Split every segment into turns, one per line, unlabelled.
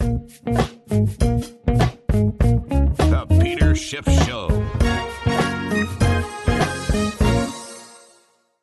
The Peter Schiff Show.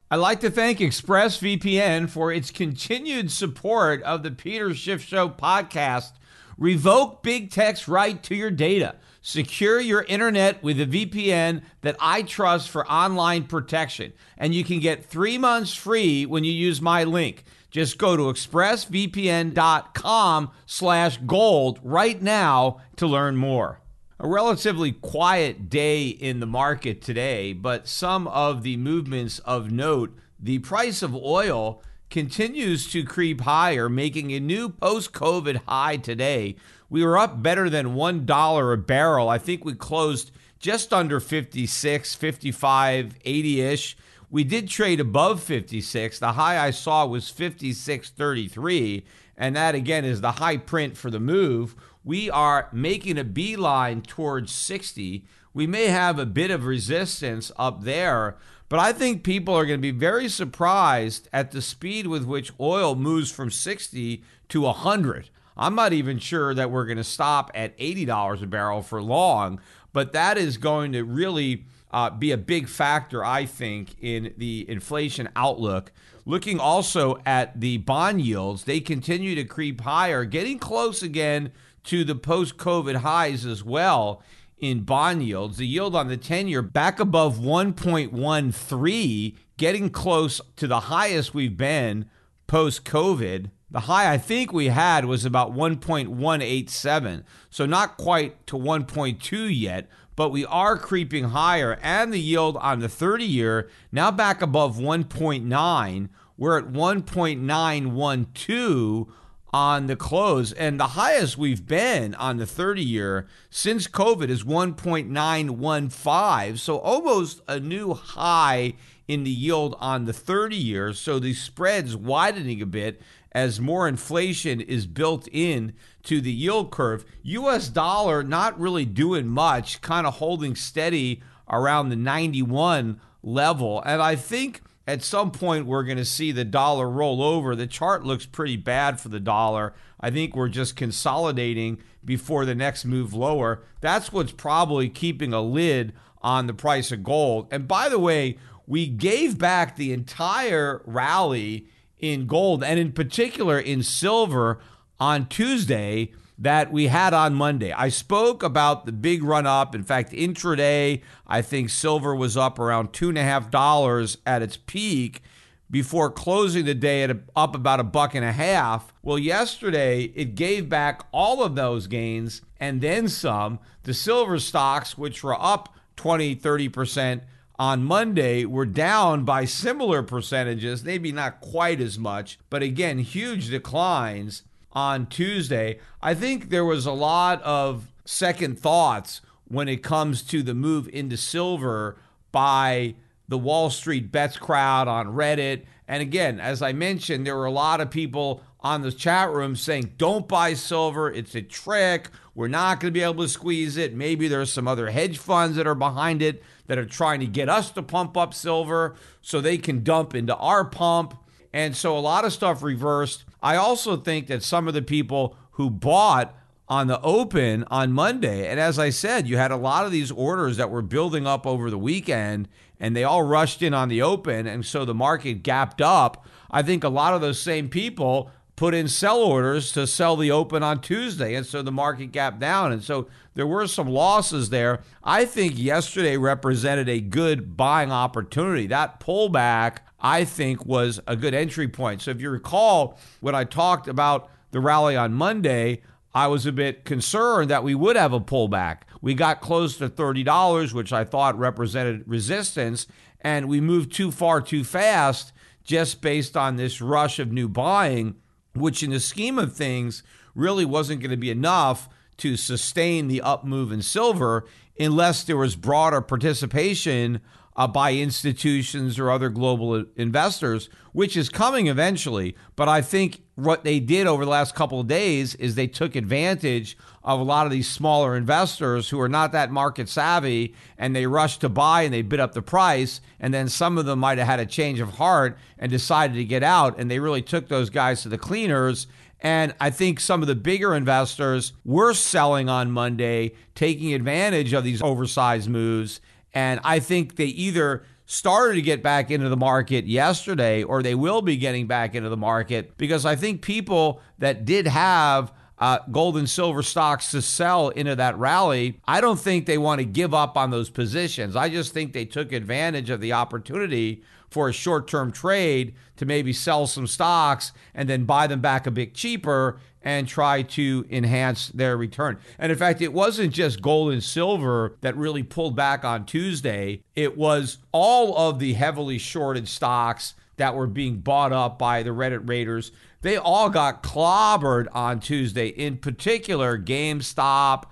I'd like to thank ExpressVPN for its continued support of the Peter Schiff Show podcast. Revoke big tech's right to your data. Secure your internet with a VPN that I trust for online protection. And you can get three months free when you use my link. Just go to expressvpn.com slash gold right now to learn more. A relatively quiet day in the market today, but some of the movements of note. The price of oil continues to creep higher, making a new post COVID high today. We were up better than $1 a barrel. I think we closed just under 56, 55, 80 ish. We did trade above 56. The high I saw was 56.33, and that again is the high print for the move. We are making a beeline towards 60. We may have a bit of resistance up there, but I think people are going to be very surprised at the speed with which oil moves from 60 to 100. I'm not even sure that we're going to stop at $80 a barrel for long, but that is going to really uh, be a big factor, I think, in the inflation outlook. Looking also at the bond yields, they continue to creep higher, getting close again to the post COVID highs as well in bond yields. The yield on the 10 year back above 1.13, getting close to the highest we've been post COVID. The high I think we had was about 1.187, so not quite to 1.2 yet, but we are creeping higher. And the yield on the 30 year now back above 1.9. We're at 1.912 on the close. And the highest we've been on the 30 year since COVID is 1.915. So almost a new high in the yield on the 30 year. So the spread's widening a bit as more inflation is built in to the yield curve. US dollar not really doing much, kind of holding steady around the 91 level. And I think at some point we're going to see the dollar roll over. The chart looks pretty bad for the dollar. I think we're just consolidating before the next move lower. That's what's probably keeping a lid on the price of gold. And by the way, we gave back the entire rally in gold and in particular in silver on Tuesday that we had on Monday. I spoke about the big run up. In fact, intraday, I think silver was up around two and a half dollars at its peak before closing the day at a, up about a buck and a half. Well, yesterday it gave back all of those gains and then some. The silver stocks, which were up 20, 30% on Monday, were down by similar percentages, maybe not quite as much, but again, huge declines on Tuesday. I think there was a lot of second thoughts when it comes to the move into silver by the Wall Street bets crowd on Reddit. And again, as I mentioned, there were a lot of people on the chat room saying, don't buy silver. It's a trick. We're not going to be able to squeeze it. Maybe there's some other hedge funds that are behind it that are trying to get us to pump up silver so they can dump into our pump. And so a lot of stuff reversed. I also think that some of the people who bought on the open on Monday, and as I said, you had a lot of these orders that were building up over the weekend and they all rushed in on the open. And so the market gapped up. I think a lot of those same people put in sell orders to sell the open on Tuesday. And so the market gapped down. And so there were some losses there. I think yesterday represented a good buying opportunity. That pullback I think was a good entry point. So if you recall when I talked about the rally on Monday, I was a bit concerned that we would have a pullback. We got close to $30, which I thought represented resistance, and we moved too far too fast just based on this rush of new buying, which in the scheme of things really wasn't going to be enough to sustain the up move in silver unless there was broader participation uh, by institutions or other global investors, which is coming eventually. But I think what they did over the last couple of days is they took advantage of a lot of these smaller investors who are not that market savvy and they rushed to buy and they bid up the price. And then some of them might have had a change of heart and decided to get out. And they really took those guys to the cleaners And I think some of the bigger investors were selling on Monday, taking advantage of these oversized moves. And I think they either started to get back into the market yesterday or they will be getting back into the market because I think people that did have uh, gold and silver stocks to sell into that rally, I don't think they want to give up on those positions. I just think they took advantage of the opportunity for a short term trade to maybe sell some stocks and then buy them back a bit cheaper and try to enhance their return. And in fact, it wasn't just gold and silver that really pulled back on Tuesday, it was all of the heavily shorted stocks that were being bought up by the Reddit raiders. They all got clobbered on Tuesday, in particular, GameStop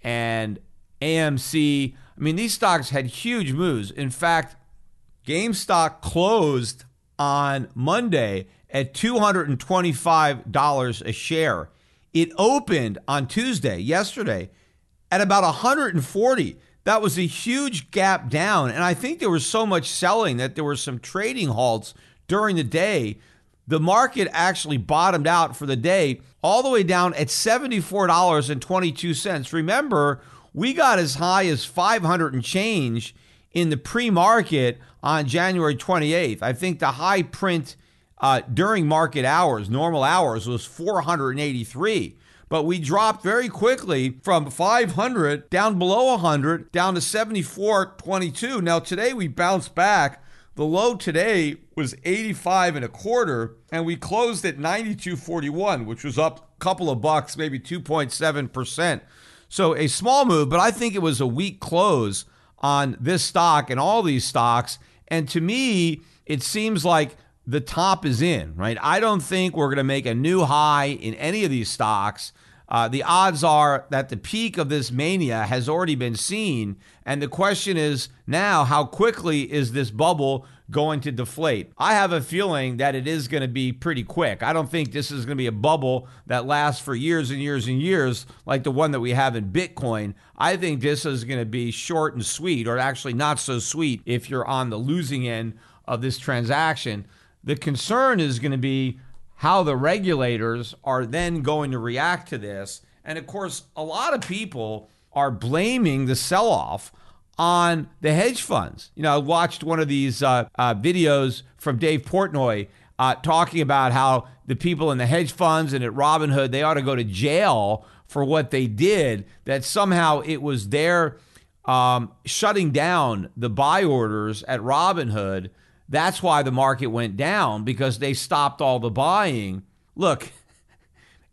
and AMC. I mean, these stocks had huge moves. In fact, GameStop closed on Monday at $225 a share. It opened on Tuesday, yesterday, at about 140. That was a huge gap down. And I think there was so much selling that there were some trading halts during the day. The market actually bottomed out for the day all the way down at $74.22. Remember, we got as high as 500 and change in the pre market on January 28th. I think the high print uh, during market hours, normal hours, was 483. But we dropped very quickly from 500 down below 100 down to 74.22. Now, today we bounced back. The low today was 85 and a quarter, and we closed at 92.41, which was up a couple of bucks, maybe 2.7%. So a small move, but I think it was a weak close on this stock and all these stocks. And to me, it seems like the top is in, right? I don't think we're going to make a new high in any of these stocks. Uh, the odds are that the peak of this mania has already been seen. And the question is now, how quickly is this bubble going to deflate? I have a feeling that it is going to be pretty quick. I don't think this is going to be a bubble that lasts for years and years and years like the one that we have in Bitcoin. I think this is going to be short and sweet, or actually not so sweet if you're on the losing end of this transaction. The concern is going to be how the regulators are then going to react to this. And of course, a lot of people are blaming the sell off on the hedge funds. You know, I watched one of these uh, uh, videos from Dave Portnoy uh, talking about how the people in the hedge funds and at Robinhood, they ought to go to jail for what they did, that somehow it was their um, shutting down the buy orders at Robinhood that's why the market went down because they stopped all the buying. Look,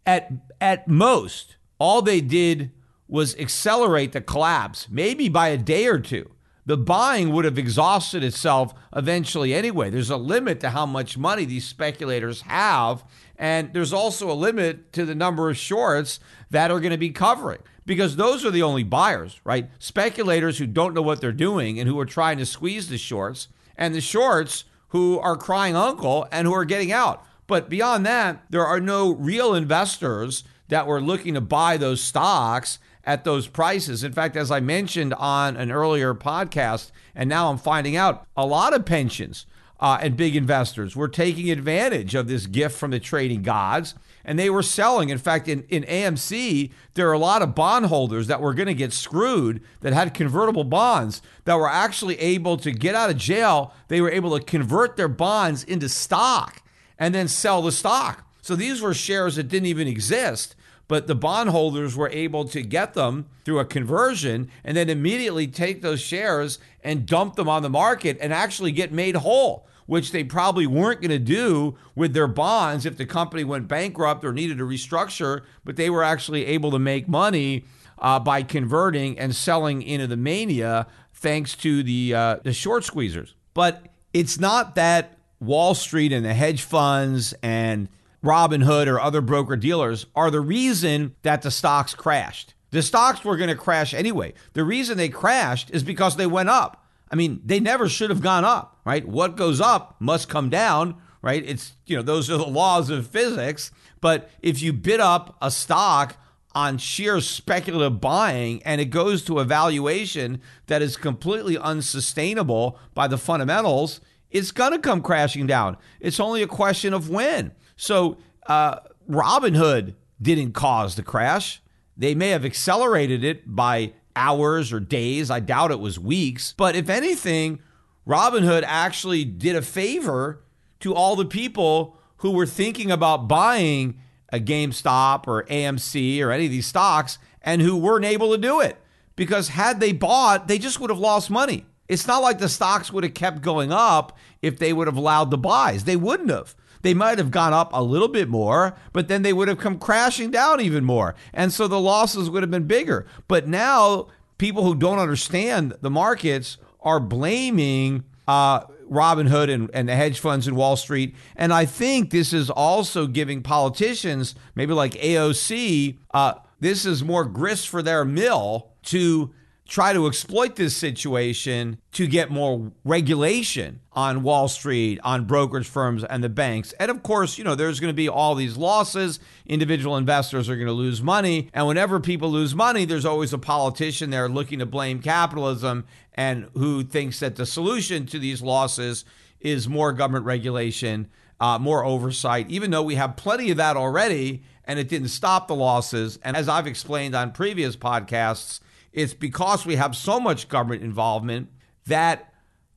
at at most, all they did was accelerate the collapse, maybe by a day or two. The buying would have exhausted itself eventually anyway. There's a limit to how much money these speculators have, and there's also a limit to the number of shorts that are going to be covering because those are the only buyers, right? Speculators who don't know what they're doing and who are trying to squeeze the shorts and the shorts who are crying uncle and who are getting out. But beyond that, there are no real investors that were looking to buy those stocks at those prices. In fact, as I mentioned on an earlier podcast, and now I'm finding out, a lot of pensions uh, and big investors were taking advantage of this gift from the trading gods and they were selling. In fact, in, in AMC, there are a lot of bondholders that were going to get screwed that had convertible bonds that were actually able to get out of jail. They were able to convert their bonds into stock and then sell the stock. So these were shares that didn't even exist, but the bondholders were able to get them through a conversion and then immediately take those shares and dump them on the market and actually get made whole which they probably weren't going to do with their bonds if the company went bankrupt or needed to restructure, but they were actually able to make money uh, by converting and selling into the mania thanks to the uh, the short squeezers. But it's not that Wall Street and the hedge funds and Robinhood or other broker dealers are the reason that the stocks crashed. The stocks were going to crash anyway. The reason they crashed is because they went up. I mean, they never should have gone up, right? What goes up must come down, right? It's, you know, those are the laws of physics. But if you bid up a stock on sheer speculative buying and it goes to a valuation that is completely unsustainable by the fundamentals, it's going to come crashing down. It's only a question of when. So, uh, Robinhood didn't cause the crash. They may have accelerated it by hours or days. I doubt it was weeks. But if anything, Robinhood actually did a favor to all the people who were thinking about buying a GameStop or AMC or any of these stocks and who weren't able to do it. Because had they bought, they just would have lost money. It's not like the stocks would have kept going up if they would have allowed the buys. They wouldn't have. They might have gone up a little bit more, but then they would have come crashing down even more. And so the losses would have been bigger. But now people who don't understand the markets are blaming uh, Robinhood and, and the hedge funds in Wall Street. And I think this is also giving politicians, maybe like AOC, uh, this is more grist for their mill to try to exploit this situation to get more regulation on Wall Street, on brokerage firms and the banks. And of course, you know, there's going to be all these losses. Individual investors are going to lose money. And whenever people lose money, there's always a politician there looking to blame capitalism and who thinks that the solution to these losses is more government regulation, uh, more oversight, even though we have plenty of that already and it didn't stop the losses. And as I've explained on previous podcasts, it's because we have so much government involvement that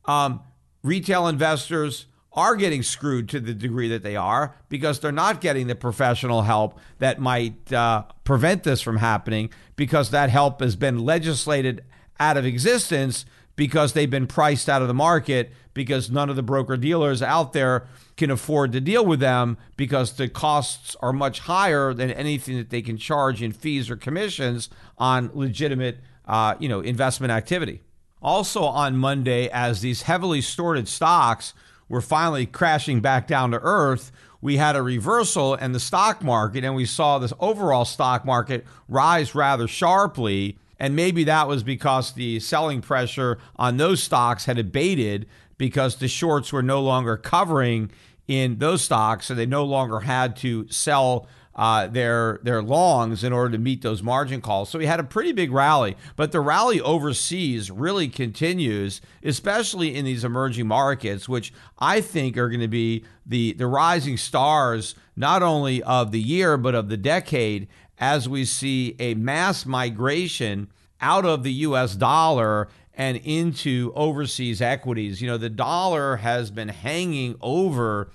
um, retail investors are getting screwed to the degree that they are because they're not getting the professional help that might uh, prevent this from happening because that help has been legislated out of existence because they've been priced out of the market because none of the broker dealers out there can afford to deal with them because the costs are much higher than anything that they can charge in fees or commissions on legitimate, uh, you know, investment activity. Also on Monday, as these heavily sorted stocks were finally crashing back down to earth, we had a reversal in the stock market, and we saw this overall stock market rise rather sharply. And maybe that was because the selling pressure on those stocks had abated because the shorts were no longer covering in those stocks, so they no longer had to sell uh, their their longs in order to meet those margin calls. So we had a pretty big rally, but the rally overseas really continues, especially in these emerging markets, which I think are going to be the the rising stars not only of the year but of the decade as we see a mass migration out of the US dollar and into overseas equities. You know, the dollar has been hanging over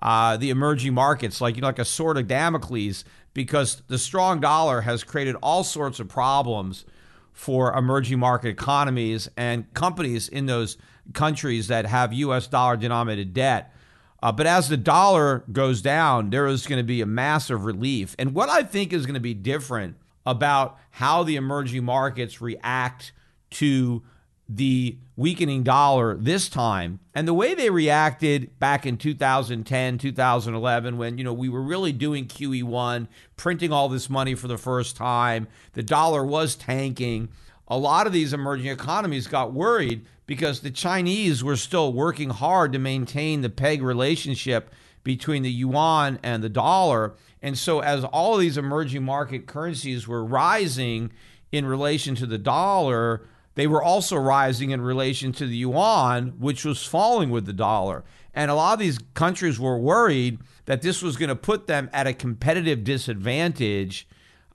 uh, the emerging markets like you know, like a sword of Damocles because the strong dollar has created all sorts of problems for emerging market economies and companies in those countries that have U.S. dollar denominated debt. Uh, but as the dollar goes down, there is going to be a massive relief. And what I think is going to be different about how the emerging markets react to the weakening dollar this time and the way they reacted back in 2010 2011 when you know we were really doing QE1 printing all this money for the first time the dollar was tanking a lot of these emerging economies got worried because the Chinese were still working hard to maintain the peg relationship between the yuan and the dollar and so as all of these emerging market currencies were rising in relation to the dollar they were also rising in relation to the yuan, which was falling with the dollar. And a lot of these countries were worried that this was going to put them at a competitive disadvantage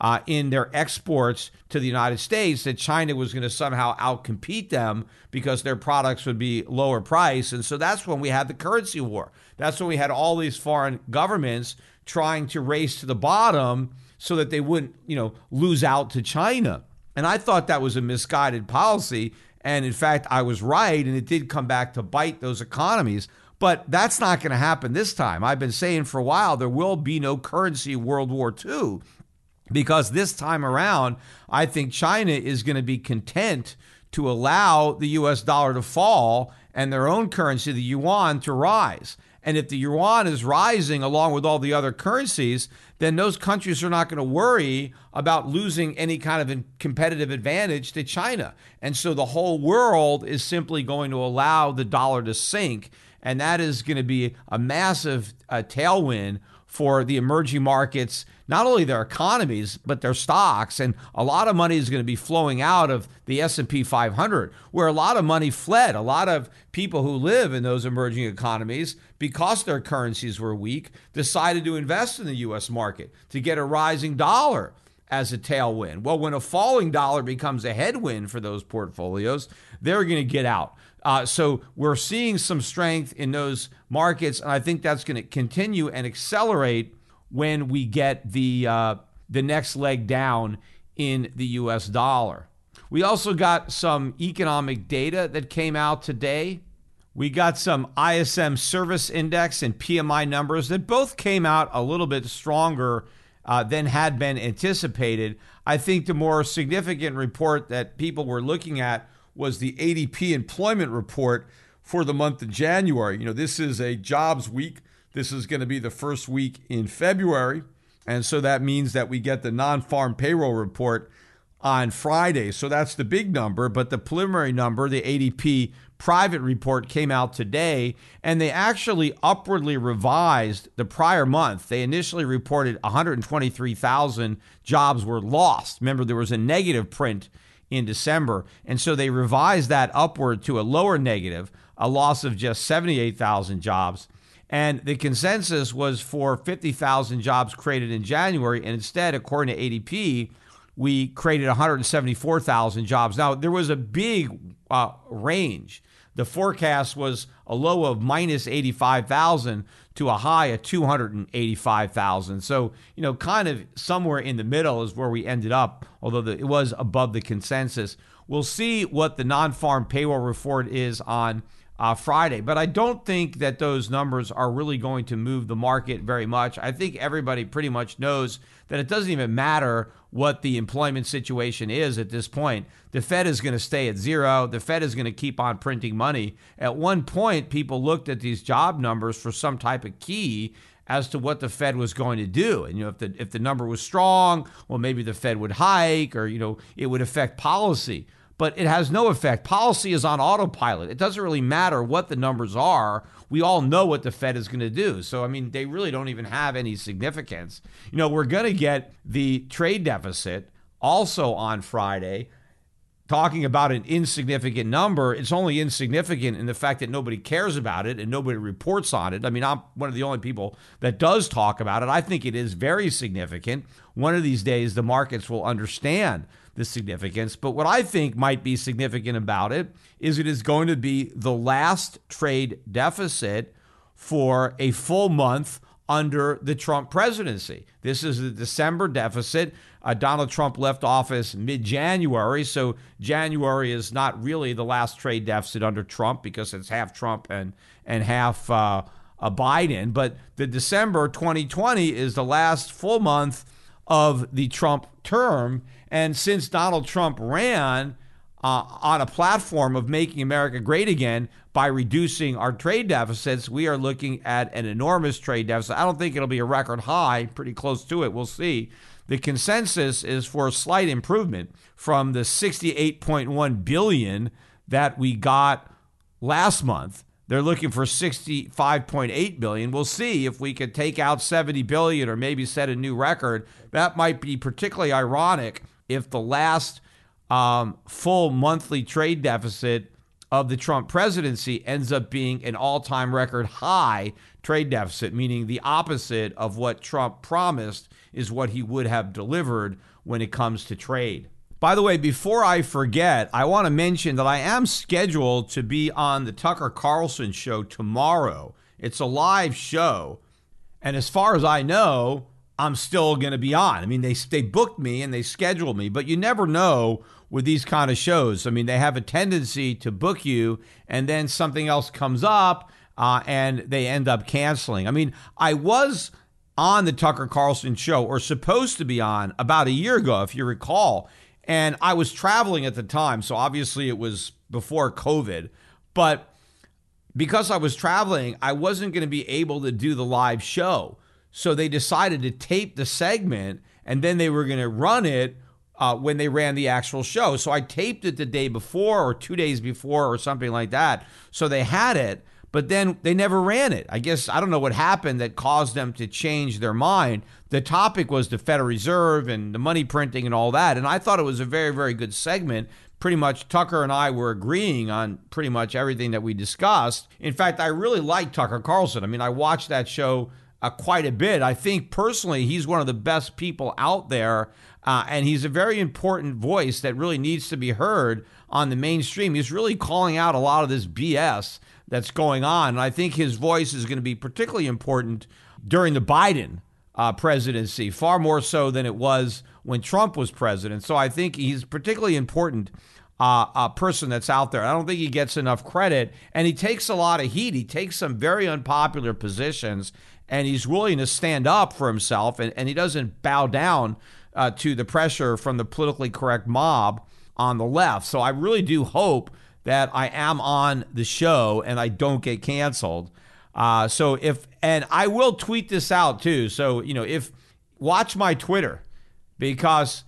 uh, in their exports to the United States, that China was going to somehow outcompete them because their products would be lower price. And so that's when we had the currency war. That's when we had all these foreign governments trying to race to the bottom so that they wouldn't, you know, lose out to China. And I thought that was a misguided policy. And in fact, I was right, and it did come back to bite those economies. But that's not going to happen this time. I've been saying for a while there will be no currency World War II because this time around, I think China is going to be content to allow the US dollar to fall and their own currency, the yuan, to rise. And if the yuan is rising along with all the other currencies, then those countries are not going to worry about losing any kind of competitive advantage to China. And so the whole world is simply going to allow the dollar to sink. And that is going to be a massive uh, tailwind for the emerging markets, not only their economies but their stocks, and a lot of money is going to be flowing out of the S&P 500, where a lot of money fled. A lot of people who live in those emerging economies, because their currencies were weak, decided to invest in the U.S. market to get a rising dollar as a tailwind. Well, when a falling dollar becomes a headwind for those portfolios, they're going to get out. Uh, so we're seeing some strength in those markets, and I think that's going to continue and accelerate when we get the uh, the next leg down in the U.S. dollar. We also got some economic data that came out today. We got some ISM Service Index and PMI numbers that both came out a little bit stronger uh, than had been anticipated. I think the more significant report that people were looking at was the ADP employment report for the month of January. You know, this is a jobs week. This is going to be the first week in February. And so that means that we get the non farm payroll report on Friday. So that's the big number. But the preliminary number, the ADP private report, came out today, and they actually upwardly revised the prior month. They initially reported 123,000 jobs were lost. Remember, there was a negative print in December. And so they revised that upward to a lower negative, a loss of just 78,000 jobs. And the consensus was for 50,000 jobs created in January. And instead, according to ADP, we created 174,000 jobs. Now, there was a big uh, range. The forecast was a low of minus 85,000 to a high of 285,000. So, you know, kind of somewhere in the middle is where we ended up, although the, it was above the consensus. We'll see what the non farm payroll report is on uh, Friday, but I don't think that those numbers are really going to move the market very much. I think everybody pretty much knows that it doesn't even matter what the employment situation is at this point. The Fed is going to stay at zero. The Fed is going to keep on printing money. At one point, people looked at these job numbers for some type of key as to what the Fed was going to do. And you know, if the if the number was strong, well, maybe the Fed would hike, or you know, it would affect policy but it has no effect. Policy is on autopilot. It doesn't really matter what the numbers are. We all know what the Fed is going to do. So, I mean, they really don't even have any significance. You know, we're going to get the trade deficit also on Friday. Talking about an insignificant number, it's only insignificant in the fact that nobody cares about it and nobody reports on it. I mean, I'm one of the only people that does talk about it. I think it is very significant. One of these days, the markets will understand the significance. But what I think might be significant about it is it is going to be the last trade deficit for a full month under the Trump presidency. This is the December deficit. Uh, Donald Trump left office mid January, so January is not really the last trade deficit under Trump because it's half Trump and and half uh, uh, Biden. But the December 2020 is the last full month of the Trump term, and since Donald Trump ran uh, on a platform of making America great again by reducing our trade deficits, we are looking at an enormous trade deficit. I don't think it'll be a record high, pretty close to it. We'll see. The consensus is for a slight improvement from the 68.1 billion that we got last month. They're looking for 65.8 billion. We'll see if we could take out 70 billion or maybe set a new record. That might be particularly ironic if the last um, full monthly trade deficit of the Trump presidency ends up being an all time record high trade deficit, meaning the opposite of what Trump promised is what he would have delivered when it comes to trade. By the way, before I forget, I want to mention that I am scheduled to be on the Tucker Carlson show tomorrow. It's a live show. And as far as I know, I'm still going to be on. I mean, they they booked me and they scheduled me, but you never know with these kind of shows. I mean, they have a tendency to book you, and then something else comes up, uh, and they end up canceling. I mean, I was on the Tucker Carlson show, or supposed to be on, about a year ago, if you recall, and I was traveling at the time, so obviously it was before COVID, but because I was traveling, I wasn't going to be able to do the live show. So they decided to tape the segment and then they were going to run it uh, when they ran the actual show. So I taped it the day before or two days before or something like that. So they had it, but then they never ran it. I guess I don't know what happened that caused them to change their mind. The topic was the Federal Reserve and the money printing and all that. And I thought it was a very, very good segment. Pretty much Tucker and I were agreeing on pretty much everything that we discussed. In fact, I really like Tucker Carlson. I mean, I watched that show uh, quite a bit. I think personally, he's one of the best people out there. Uh, and he's a very important voice that really needs to be heard on the mainstream. He's really calling out a lot of this BS that's going on. And I think his voice is going to be particularly important during the Biden uh, presidency, far more so than it was when Trump was president. So I think he's particularly important. Uh, a person that's out there. I don't think he gets enough credit, and he takes a lot of heat. He takes some very unpopular positions, and he's willing to stand up for himself, and, and he doesn't bow down uh, to the pressure from the politically correct mob on the left. So I really do hope that I am on the show and I don't get canceled. Uh, so if and I will tweet this out too. So you know if watch my Twitter because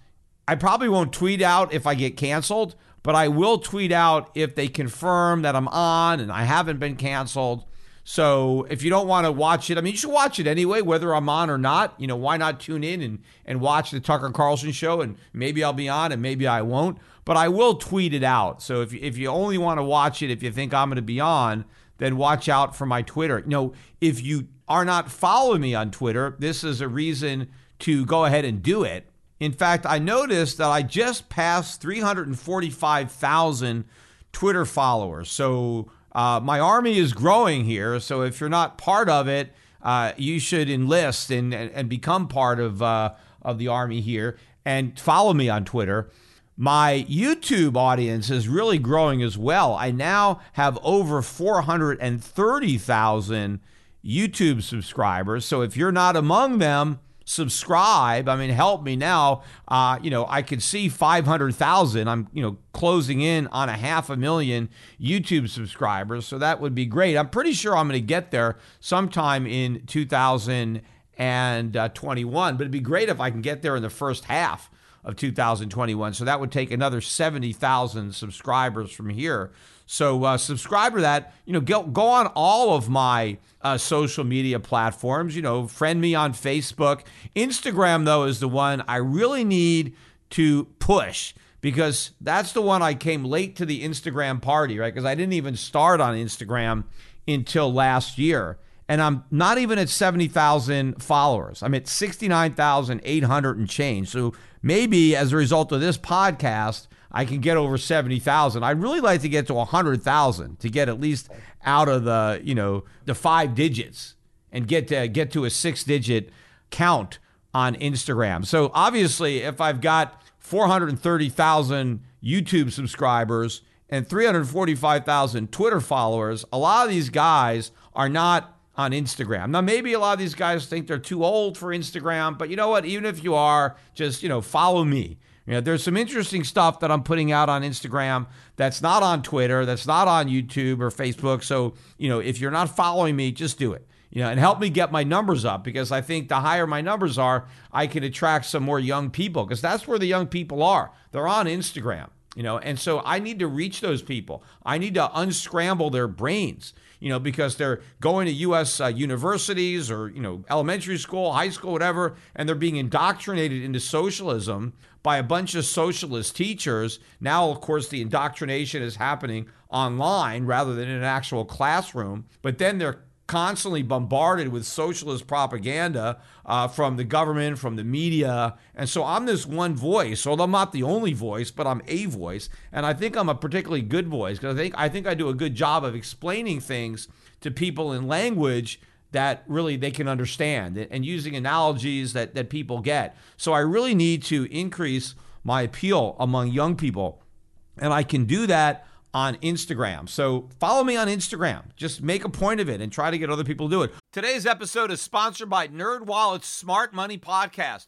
I probably won't tweet out if I get canceled, but I will tweet out if they confirm that I'm on and I haven't been canceled. So if you don't want to watch it, I mean, you should watch it anyway, whether I'm on or not. You know, why not tune in and, and watch the Tucker Carlson show? And maybe I'll be on and maybe I won't but I will tweet it out. So if, if you only want to watch it, if you think I'm going to be on, then watch out for my Twitter. You know, if you are not following me on Twitter, this is a reason to go ahead and do it. In fact, I noticed that I just passed 345,000 Twitter followers. So uh, my army is growing here. So if you're not part of it, uh, you should enlist and, and, and become part of, uh, of the army here and follow me on Twitter. My YouTube audience is really growing as well. I now have over 430,000 YouTube subscribers. So if you're not among them, subscribe. I mean, help me now. Uh, you know, I could see 500,000. I'm, you know, closing in on a half a million YouTube subscribers. So that would be great. I'm pretty sure I'm going to get there sometime in 2021, but it'd be great if I can get there in the first half of 2021. So that would take another 70,000 subscribers from here. So uh, subscribe to that. You know, go, go on all of my uh, social media platforms. You know, friend me on Facebook. Instagram, though, is the one I really need to push because that's the one I came late to the Instagram party, right? Because I didn't even start on Instagram until last year and I'm not even at 70,000 followers. I'm at 69,800 and change. So maybe as a result of this podcast, I can get over 70,000. I'd really like to get to 100,000 to get at least out of the, you know, the five digits and get to get to a six digit count on Instagram. So obviously, if I've got 430,000 YouTube subscribers and 345,000 Twitter followers, a lot of these guys are not on Instagram. Now, maybe a lot of these guys think they're too old for Instagram, but you know what? Even if you are, just, you know, follow me. You know, there's some interesting stuff that I'm putting out on Instagram that's not on Twitter, that's not on YouTube or Facebook. So, you know, if you're not following me, just do it. You know, and help me get my numbers up because I think the higher my numbers are, I can attract some more young people because that's where the young people are. They're on Instagram, you know, and so I need to reach those people. I need to unscramble their brains you know, because they're going to U.S. Uh, universities or, you know, elementary school, high school, whatever, and they're being indoctrinated into socialism by a bunch of socialist teachers. Now, of course, the indoctrination is happening online rather than in an actual classroom, but then they're constantly bombarded with socialist propaganda uh, from the government, from the media. And so I'm this one voice, although I'm not the only voice, but I'm a voice. And I think I'm a particularly good voice because I think, I think I do a good job of explaining things to people in language that really they can understand and using analogies that, that people get. So I really need to increase my appeal among young people. And I can do that on Instagram. So follow me on Instagram. Just make a point of it and try to get other people to do it. Today's episode is sponsored by NerdWallet's Smart Money Podcast.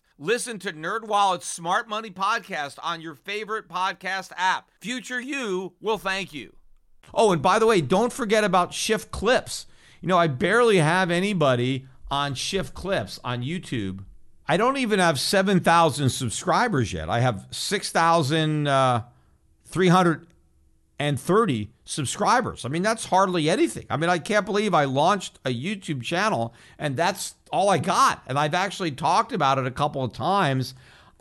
Listen to NerdWallet's Smart Money podcast on your favorite podcast app. Future you will thank you. Oh, and by the way, don't forget about Schiff Clips. You know, I barely have anybody on Schiff Clips on YouTube. I don't even have 7,000 subscribers yet. I have uh, 6,330 subscribers. I mean, that's hardly anything. I mean, I can't believe I launched a YouTube channel and that's all I got. And I've actually talked about it a couple of times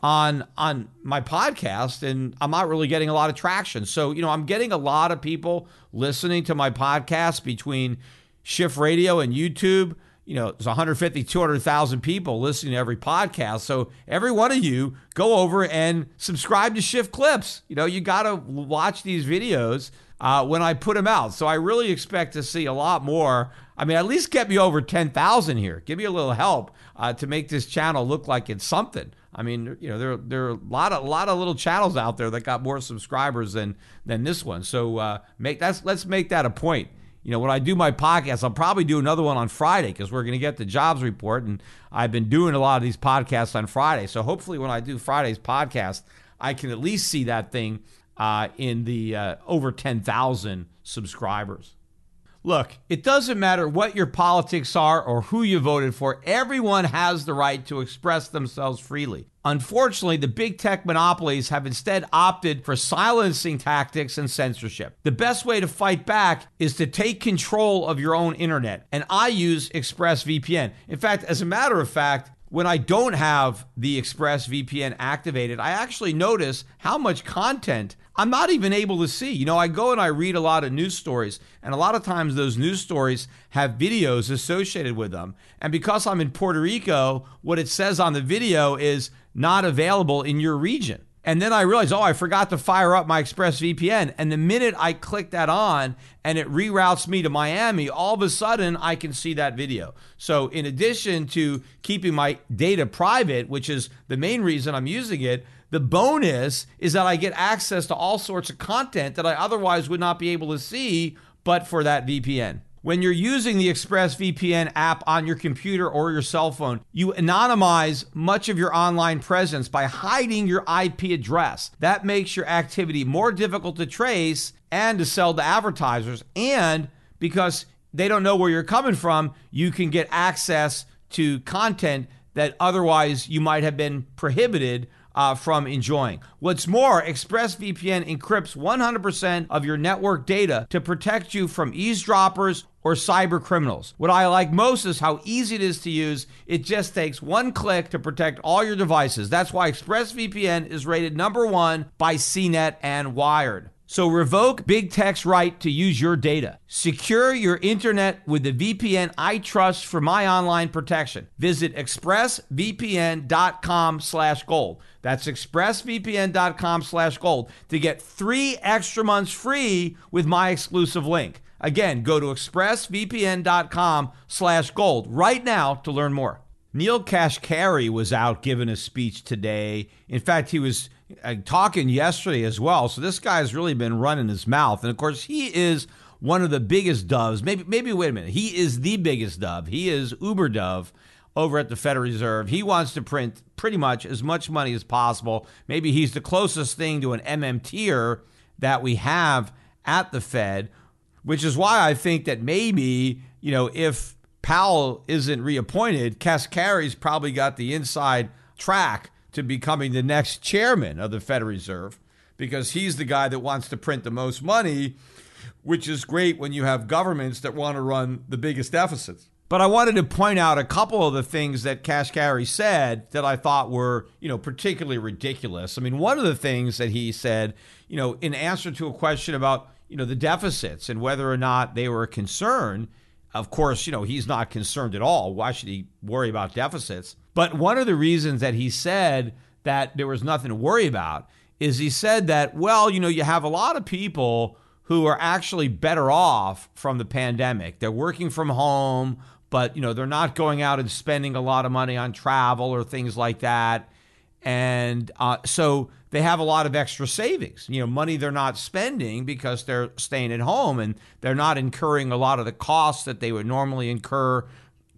on on my podcast and I'm not really getting a lot of traction. So, you know, I'm getting a lot of people listening to my podcast between Schiff Radio and YouTube. You know, there's 150, 200,000 people listening to every podcast. So, every one of you go over and subscribe to Schiff Clips. You know, you got to watch these videos uh, when I put them out. So, I really expect to see a lot more. I mean, at least get me over 10,000 here. Give me a little help uh, to make this channel look like it's something. I mean, you know, there there are a lot of a lot of little channels out there that got more subscribers than than this one. So uh, make that's let's make that a point. You know, when I do my podcast, I'll probably do another one on Friday because we're going to get the jobs report, and I've been doing a lot of these podcasts on Friday. So hopefully, when I do Friday's podcast, I can at least see that thing uh, in the uh, over ten thousand subscribers. Look, it doesn't matter what your politics are or who you voted for, everyone has the right to express themselves freely. Unfortunately, the big tech monopolies have instead opted for silencing tactics and censorship. The best way to fight back is to take control of your own internet, and I use ExpressVPN. In fact, as a matter of fact, when I don't have the ExpressVPN activated, I actually notice how much content I'm not even able to see. You know, I go and I read a lot of news stories, and a lot of times those news stories have videos associated with them. And because I'm in Puerto Rico, what it says on the video is not available in your region. And then I realized, oh, I forgot to fire up my ExpressVPN. And the minute I click that on and it reroutes me to Miami, all of a sudden I can see that video. So, in addition to keeping my data private, which is the main reason I'm using it, the bonus is that I get access to all sorts of content that I otherwise would not be able to see but for that VPN. When you're using the ExpressVPN app on your computer or your cell phone, you anonymize much of your online presence by hiding your IP address. That makes your activity more difficult to trace and to sell to advertisers. And because they don't know where you're coming from, you can get access to content that otherwise you might have been prohibited uh, from enjoying. What's more, ExpressVPN encrypts 100% of your network data to protect you from eavesdroppers or cyber criminals. What I like most is how easy it is to use. It just takes one click to protect all your devices. That's why ExpressVPN is rated number one by CNET and Wired. So revoke big tech's right to use your data. Secure your internet with the VPN I trust for my online protection. Visit expressvpn.com slash gold. That's expressvpn.com slash gold to get three extra months free with my exclusive link. Again, go to expressvpn.com slash gold right now to learn more. Neel Kashkari was out giving a speech today. In fact, he was Uh, talking yesterday as well. So this guy's really been running his mouth. And of course, he is one of the biggest doves. Maybe, maybe wait a minute. He is the biggest dove. He is Uber Dove over at the Federal Reserve. He wants to print pretty much as much money as possible. Maybe he's the closest thing to an MMTer that we have at the Fed, which is why I think that maybe, you know, if Powell isn't reappointed, Kashkari's probably got the inside track to becoming the next chairman of the Federal Reserve because he's the guy that wants to print the most money, which is great when you have governments that want to run the biggest deficits. But I wanted to point out a couple of the things that Kashkari said that I thought were, you know, particularly ridiculous. I mean, one of the things that he said, you know, in answer to a question about, you know, the deficits and whether or not they were a concern, of course, you know, he's not concerned at all. Why should he worry about deficits? But one of the reasons that he said that there was nothing to worry about is he said that, well, you know, you have a lot of people who are actually better off from the pandemic. They're working from home, but, you know, they're not going out and spending a lot of money on travel or things like that. And uh, so they have a lot of extra savings, you know, money they're not spending because they're staying at home and they're not incurring a lot of the costs that they would normally incur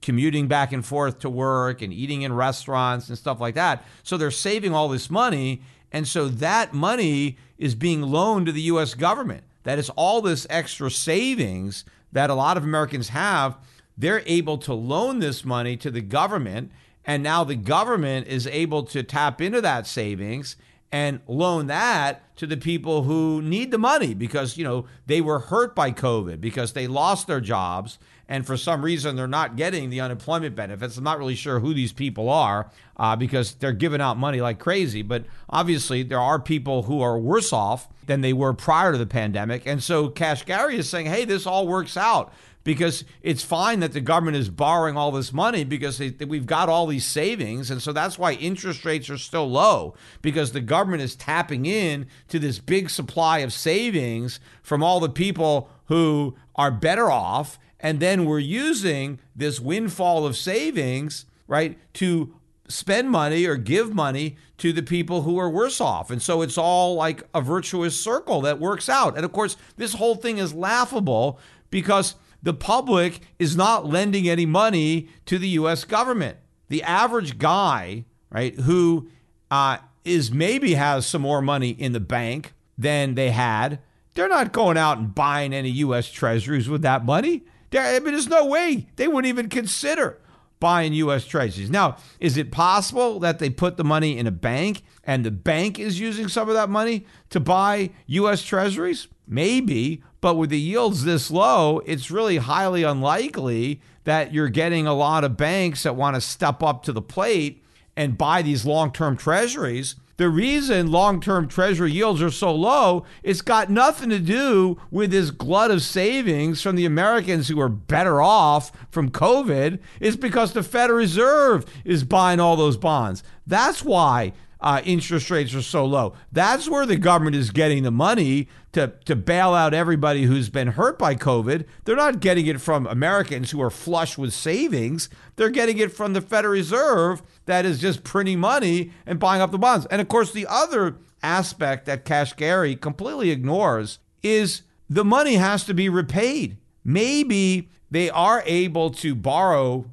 commuting back and forth to work and eating in restaurants and stuff like that. So they're saving all this money. And so that money is being loaned to the US government. That is all this extra savings that a lot of Americans have. They're able to loan this money to the government. And now the government is able to tap into that savings and loan that to the people who need the money because you know they were hurt by covid because they lost their jobs and for some reason they're not getting the unemployment benefits. I'm not really sure who these people are uh, because they're giving out money like crazy. But obviously there are people who are worse off than they were prior to the pandemic. And so Kashkari is saying hey this all works out because it's fine that the government is borrowing all this money because they, we've got all these savings. And so that's why interest rates are still low because the government is tapping in to this big supply of savings from all the people who are better off. And then we're using this windfall of savings, right, to spend money or give money to the people who are worse off. And so it's all like a virtuous circle that works out. And of course, this whole thing is laughable because the public is not lending any money to the U.S. government. The average guy, right, who uh, is maybe has some more money in the bank than they had, they're not going out and buying any U.S. treasuries with that money. There, I mean, there's no way they wouldn't even consider buying U.S. treasuries. Now, is it possible that they put the money in a bank and the bank is using some of that money to buy U.S. treasuries? Maybe, but with the yields this low, it's really highly unlikely that you're getting a lot of banks that want to step up to the plate and buy these long term treasuries. The reason long term treasury yields are so low, it's got nothing to do with this glut of savings from the Americans who are better off from COVID. It's because the Federal Reserve is buying all those bonds. That's why uh, interest rates are so low. That's where the government is getting the money to, to bail out everybody who's been hurt by COVID. They're not getting it from Americans who are flush with savings. They're getting it from the Federal Reserve that is just printing money and buying up the bonds. And of course, the other aspect that Cash Kashkari completely ignores is the money has to be repaid. Maybe they are able to borrow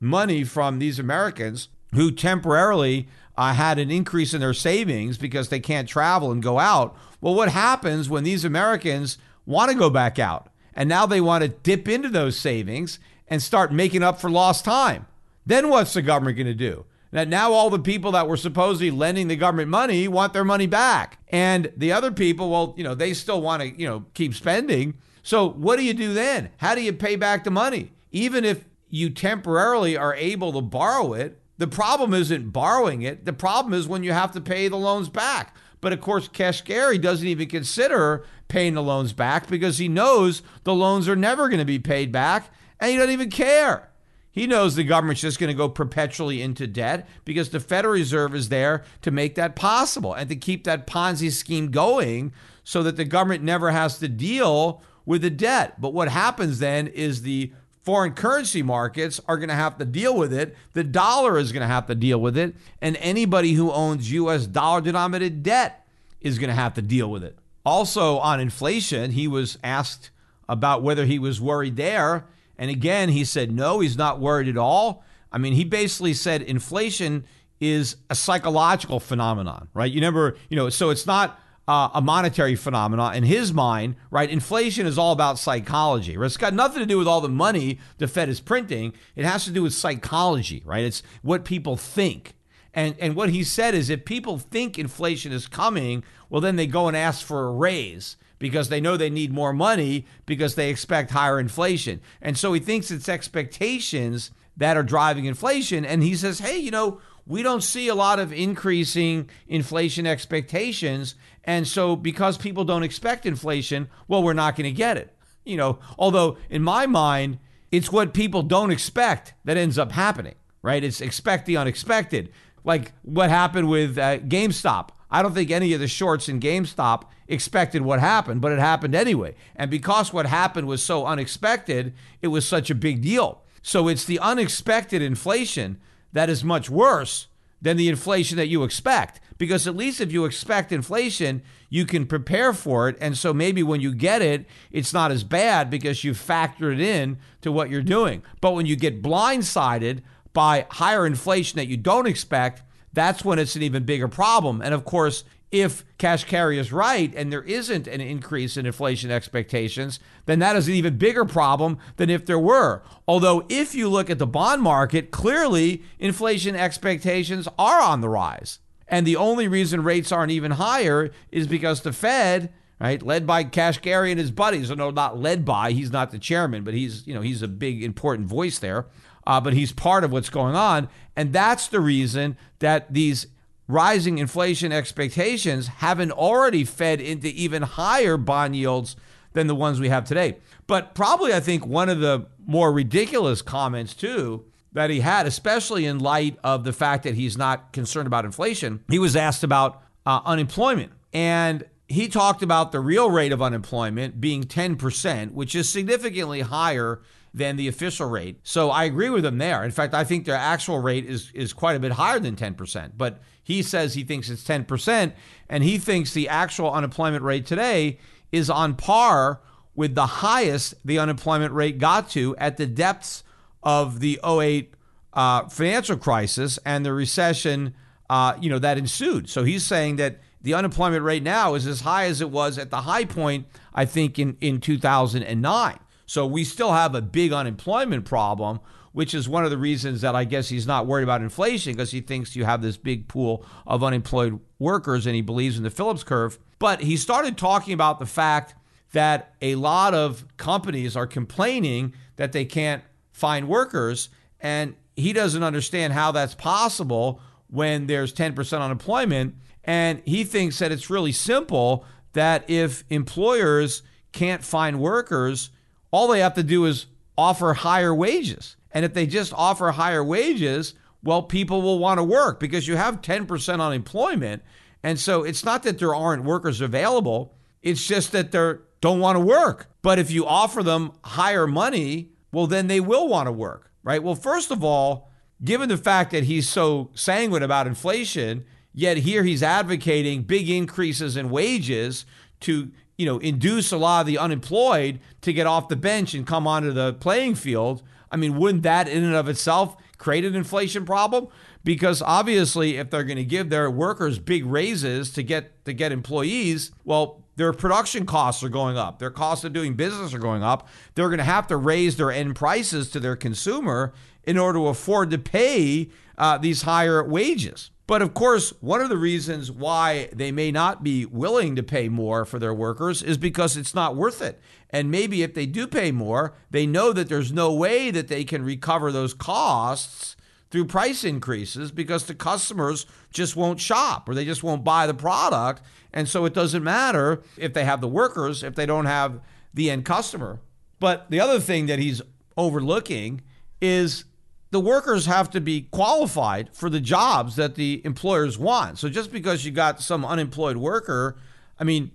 money from these Americans who temporarily uh, had an increase in their savings because they can't travel and go out. Well, what happens when these Americans want to go back out and now they want to dip into those savings and start making up for lost time? Then what's the government going to do? That now all the people that were supposedly lending the government money want their money back. And the other people, well, you know, they still want to, you know, keep spending. So what do you do then? How do you pay back the money? Even if you temporarily are able to borrow it, the problem isn't borrowing it. The problem is when you have to pay the loans back. But of course, Kashkari doesn't even consider paying the loans back because he knows the loans are never going to be paid back and he doesn't even care. He knows the government's just going to go perpetually into debt because the Federal Reserve is there to make that possible and to keep that Ponzi scheme going so that the government never has to deal with the debt. But what happens then is the foreign currency markets are going to have to deal with it. The dollar is going to have to deal with it. And anybody who owns US dollar denominated debt is going to have to deal with it. Also, on inflation, he was asked about whether he was worried there. And again, he said, no, he's not worried at all. I mean, he basically said inflation is a psychological phenomenon, right? You never, you know, so it's not uh, a monetary phenomenon. In his mind, right, inflation is all about psychology. Right? It's got nothing to do with all the money the Fed is printing. It has to do with psychology, right? It's what people think. And, and what he said is if people think inflation is coming, well, then they go and ask for a raise because they know they need more money because they expect higher inflation. And so he thinks it's expectations that are driving inflation. And he says, hey, you know, we don't see a lot of increasing inflation expectations. And so, because people don't expect inflation, well, we're not going to get it. You know, although in my mind, it's what people don't expect that ends up happening, right? It's expect the unexpected. Like what happened with uh, GameStop. I don't think any of the shorts in GameStop expected what happened, but it happened anyway. And because what happened was so unexpected, it was such a big deal. So it's the unexpected inflation that is much worse than the inflation that you expect because at least if you expect inflation, you can prepare for it. And so maybe when you get it, it's not as bad because you factor it in to what you're doing. But when you get blindsided by higher inflation that you don't expect, that's when it's an even bigger problem. And of course, if Kashkari is right and there isn't an increase in inflation expectations, then that is an even bigger problem than if there were. Although, if you look at the bond market, clearly inflation expectations are on the rise. And the only reason rates aren't even higher is because the Fed, right, led by Kashkari and his buddies, or no, not led by, he's not the chairman, but he's, you know, he's a big important voice there. Uh, but he's part of what's going on. And that's the reason that these rising inflation expectations haven't already fed into even higher bond yields than the ones we have today. But probably, I think, one of the more ridiculous comments, too, that he had, especially in light of the fact that he's not concerned about inflation, he was asked about uh, unemployment. And he talked about the real rate of unemployment being 10%, which is significantly higher than the official rate. So I agree with him there. In fact, I think their actual rate is is quite a bit higher than 10%. But he says he thinks it's 10%, and he thinks the actual unemployment rate today is on par with the highest the unemployment rate got to at the depths of the 08 uh, financial crisis and the recession, uh, you know, that ensued. So he's saying that the unemployment rate now is as high as it was at the high point, I think, in, in 2009. So we still have a big unemployment problem, which is one of the reasons that I guess he's not worried about inflation because he thinks you have this big pool of unemployed workers and he believes in the Phillips curve. But he started talking about the fact that a lot of companies are complaining that they can't find workers. And he doesn't understand how that's possible when there's 10% unemployment. And he thinks that it's really simple that if employers can't find workers, all they have to do is offer higher wages. And if they just offer higher wages, well, people will want to work because you have 10% unemployment. And so it's not that there aren't workers available, it's just that they don't want to work. But if you offer them higher money, well, then they will want to work, right? Well, first of all, given the fact that he's so sanguine about inflation, yet here he's advocating big increases in wages to you know, induce a lot of the unemployed to get off the bench and come onto the playing field, I mean, wouldn't that in and of itself create an inflation problem? Because obviously, if they're going to give their workers big raises to get to get employees, well, their production costs are going up. Their costs of doing business are going up. They're going to have to raise their end prices to their consumer in order to afford to pay uh, these higher wages. But of course, one of the reasons why they may not be willing to pay more for their workers is because it's not worth it. And maybe if they do pay more, they know that there's no way that they can recover those costs through price increases because the customers just won't shop or they just won't buy the product. And so it doesn't matter if they have the workers, if they don't have the end customer. But the other thing that he's overlooking is the workers have to be qualified for the jobs that the employers want. So just because you got some unemployed worker, I mean,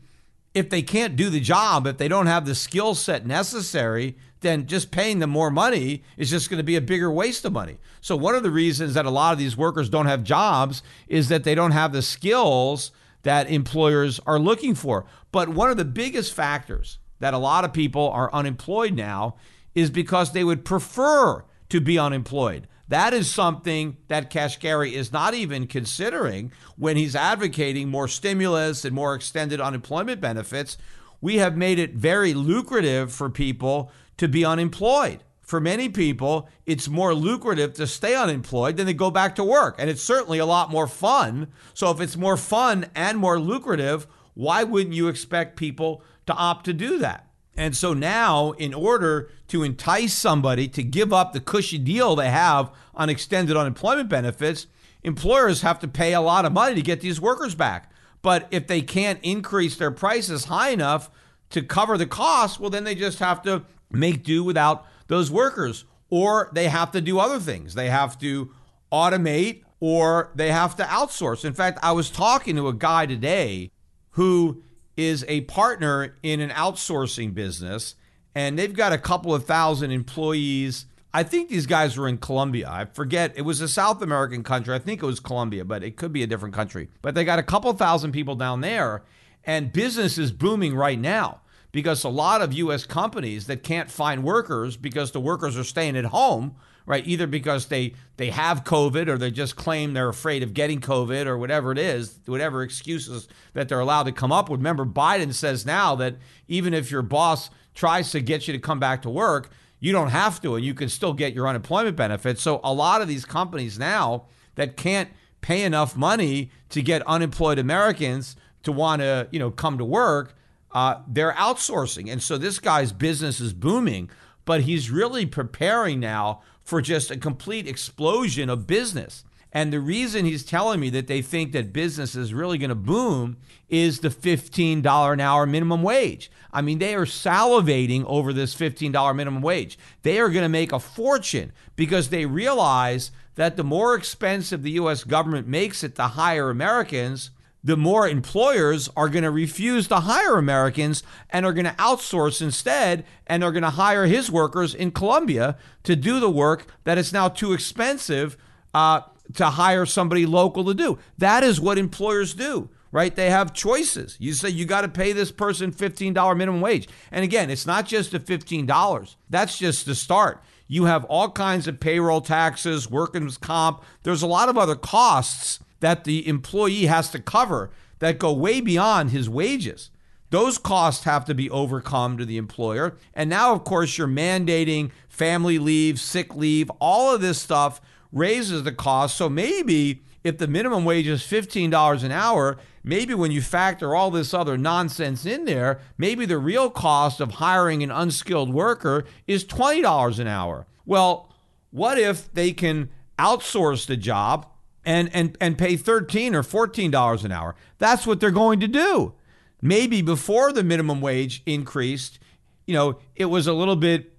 if they can't do the job, if they don't have the skill set necessary, then just paying them more money is just going to be a bigger waste of money. So one of the reasons that a lot of these workers don't have jobs is that they don't have the skills that employers are looking for. But one of the biggest factors that a lot of people are unemployed now is because they would prefer to be unemployed. That is something that Kashkari is not even considering when he's advocating more stimulus and more extended unemployment benefits. We have made it very lucrative for people to be unemployed. For many people, it's more lucrative to stay unemployed than to go back to work. And it's certainly a lot more fun. So, if it's more fun and more lucrative, why wouldn't you expect people to opt to do that? And so now, in order to entice somebody to give up the cushy deal they have on extended unemployment benefits, employers have to pay a lot of money to get these workers back. But if they can't increase their prices high enough to cover the costs, well, then they just have to make do without those workers. Or they have to do other things. They have to automate or they have to outsource. In fact, I was talking to a guy today who is a partner in an outsourcing business, and they've got a couple of thousand employees I think these guys were in Colombia. I forget. It was a South American country. I think it was Colombia, but it could be a different country. But they got a couple thousand people down there, and business is booming right now because a lot of U.S. companies that can't find workers because the workers are staying at home, right? Either because they they have COVID or they just claim they're afraid of getting COVID or whatever it is, whatever excuses that they're allowed to come up with. Remember, Biden says now that even if your boss tries to get you to come back to work, you don't have to, and you can still get your unemployment benefits. So a lot of these companies now that can't pay enough money to get unemployed Americans to want to, you know, come to work, uh, they're outsourcing, and so this guy's business is booming. But he's really preparing now for just a complete explosion of business. And the reason he's telling me that they think that business is really going to boom is the $15 an hour minimum wage. I mean, they are salivating over this $15 minimum wage. They are going to make a fortune because they realize that the more expensive the U.S. government makes it the higher Americans, the more employers are going to refuse to hire Americans and are going to outsource instead and are going to hire his workers in Colombia to do the work that is now too expensive uh, to hire somebody local to do. That is what employers do, right? They have choices. You say you got to pay this person $15 minimum wage. And again, it's not just the $15, that's just the start. You have all kinds of payroll taxes, workers' comp. There's a lot of other costs that the employee has to cover that go way beyond his wages. Those costs have to be overcome to the employer. And now, of course, you're mandating family leave, sick leave, all of this stuff raises the cost. So maybe if the minimum wage is $15 an hour, maybe when you factor all this other nonsense in there, maybe the real cost of hiring an unskilled worker is $20 an hour. Well, what if they can outsource the job and, and, and pay 13 or $14 an hour? That's what they're going to do. Maybe before the minimum wage increased, you know, it was a little bit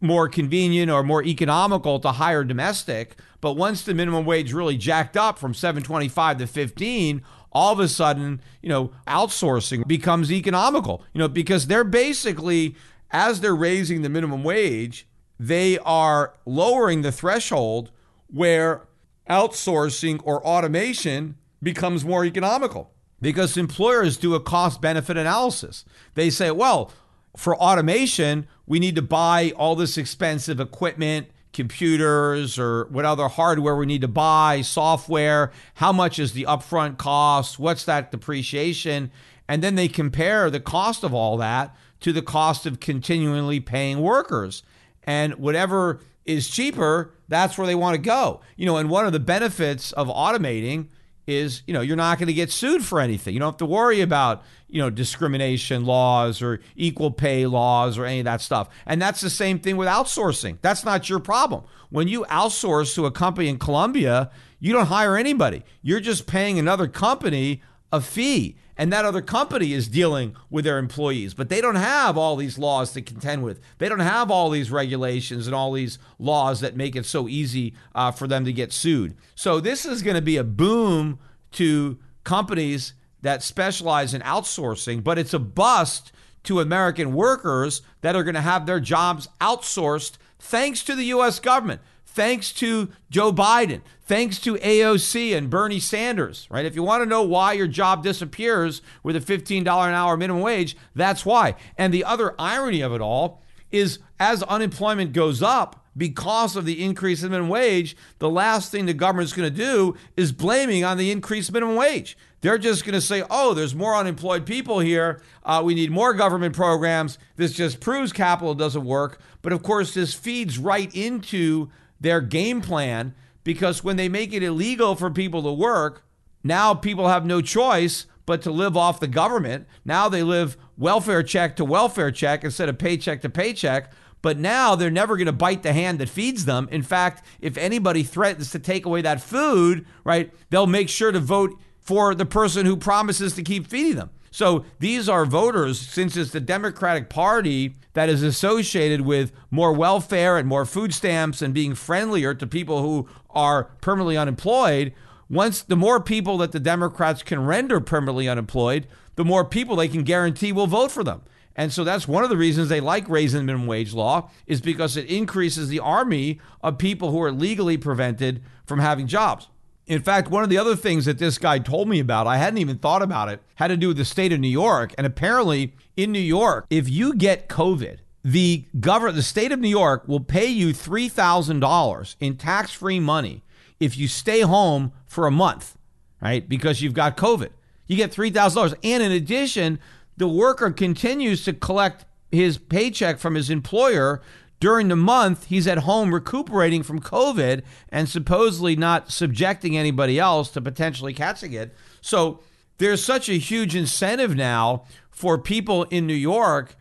more convenient or more economical to hire domestic. But once the minimum wage really jacked up from 725 to 15, all of a sudden, you know, outsourcing becomes economical, you know, because they're basically, as they're raising the minimum wage, they are lowering the threshold where outsourcing or automation becomes more economical because employers do a cost benefit analysis. They say, well, for automation, we need to buy all this expensive equipment, computers, or what other hardware we need to buy, software. How much is the upfront cost? What's that depreciation? And then they compare the cost of all that to the cost of continually paying workers. And whatever is cheaper, that's where they want to go. You know, and one of the benefits of automating is, you know, you're not going to get sued for anything. You don't have to worry about, you know, discrimination laws or equal pay laws or any of that stuff. And that's the same thing with outsourcing. That's not your problem. When you outsource to a company in Colombia, you don't hire anybody. You're just paying another company a fee. And that other company is dealing with their employees, but they don't have all these laws to contend with. They don't have all these regulations and all these laws that make it so easy uh, for them to get sued. So, this is going to be a boom to companies that specialize in outsourcing, but it's a bust to American workers that are going to have their jobs outsourced thanks to the U.S. government thanks to Joe Biden, thanks to AOC and Bernie Sanders, right? If you want to know why your job disappears with a $15 an hour minimum wage, that's why. And the other irony of it all is as unemployment goes up, because of the increase in minimum wage, the last thing the government's going to do is blaming on the increased minimum wage. They're just going to say, oh, there's more unemployed people here. Uh, we need more government programs. This just proves capital doesn't work. But of course, this feeds right into their game plan because when they make it illegal for people to work, now people have no choice but to live off the government. Now they live welfare check to welfare check instead of paycheck to paycheck. But now they're never going to bite the hand that feeds them. In fact, if anybody threatens to take away that food, right, they'll make sure to vote for the person who promises to keep feeding them. So these are voters, since it's the Democratic Party that is associated with more welfare and more food stamps and being friendlier to people who are permanently unemployed. Once the more people that the Democrats can render permanently unemployed, the more people they can guarantee will vote for them. And so that's one of the reasons they like raising the minimum wage law is because it increases the army of people who are legally prevented from having jobs. In fact, one of the other things that this guy told me about, I hadn't even thought about it, had to do with the state of New York. And apparently, in New York, if you get COVID, the government, the state of New York will pay you $3,000 in tax free money if you stay home for a month, right? Because you've got COVID. You get $3,000. And in addition, the worker continues to collect his paycheck from his employer during the month he's at home recuperating from COVID and supposedly not subjecting anybody else to potentially catching it. So there's such a huge incentive now for people in New York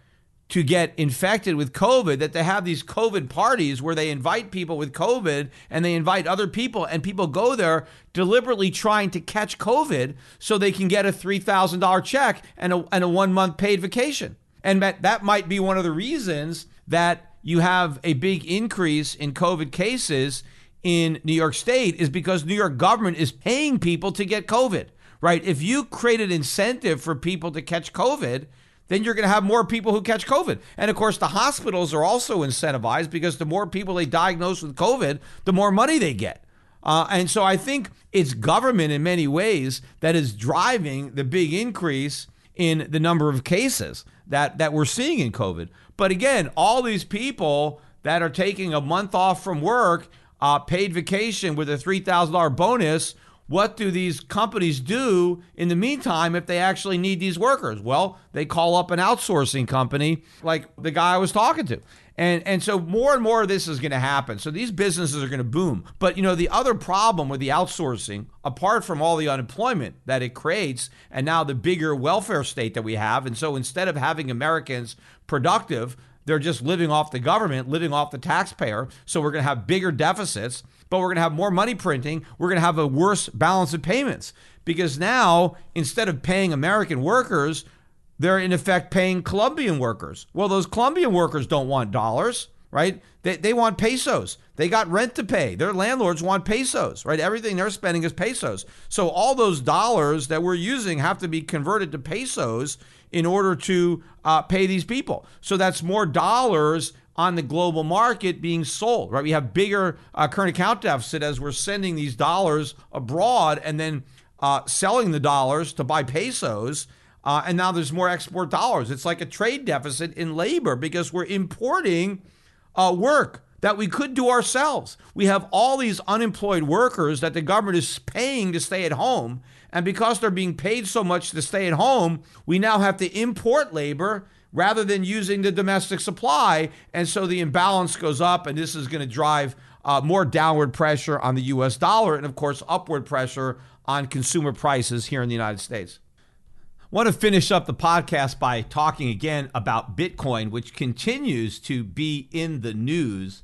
to get infected with COVID that they have these COVID parties where they invite people with COVID and they invite other people, and people go there deliberately trying to catch COVID so they can get a $3,000 check and a, and a one month paid vacation. And that, that might be one of the reasons that you have a big increase in COVID cases in New York State is because New York government is paying people to get COVID, right? If you create an incentive for people to catch COVID, then you're going to have more people who catch COVID. And of course, the hospitals are also incentivized because the more people they diagnose with COVID, the more money they get. Uh, and so I think it's government in many ways that is driving the big increase in the number of cases that, that we're seeing in COVID. But again, all these people that are taking a month off from work, uh, paid vacation with a $3,000 bonus what do these companies do in the meantime if they actually need these workers? Well, they call up an outsourcing company like the guy I was talking to. And, and so more and more of this is going to happen. So these businesses are going to boom. But you know, the other problem with the outsourcing, apart from all the unemployment that it creates, and now the bigger welfare state that we have, and so instead of having Americans productive, they're just living off the government, living off the taxpayer. So we're going to have bigger deficits but we're going to have more money printing. We're going to have a worse balance of payments because now, instead of paying American workers, they're in effect paying Colombian workers. Well, those Colombian workers don't want dollars, right? They, they want pesos. They got rent to pay. Their landlords want pesos, right? Everything they're spending is pesos. So all those dollars that we're using have to be converted to pesos in order to uh, pay these people. So that's more dollars on the global market being sold, right? We have bigger uh, current account deficit as we're sending these dollars abroad and then uh, selling the dollars to buy pesos. Uh, and now there's more export dollars. It's like a trade deficit in labor because we're importing uh, work that we could do ourselves. We have all these unemployed workers that the government is paying to stay at home. And because they're being paid so much to stay at home, we now have to import labor rather than using the domestic supply. And so the imbalance goes up, and this is going to drive uh, more downward pressure on the US dollar and, of course, upward pressure on consumer prices here in the United States. Want to finish up the podcast by talking again about Bitcoin, which continues to be in the news.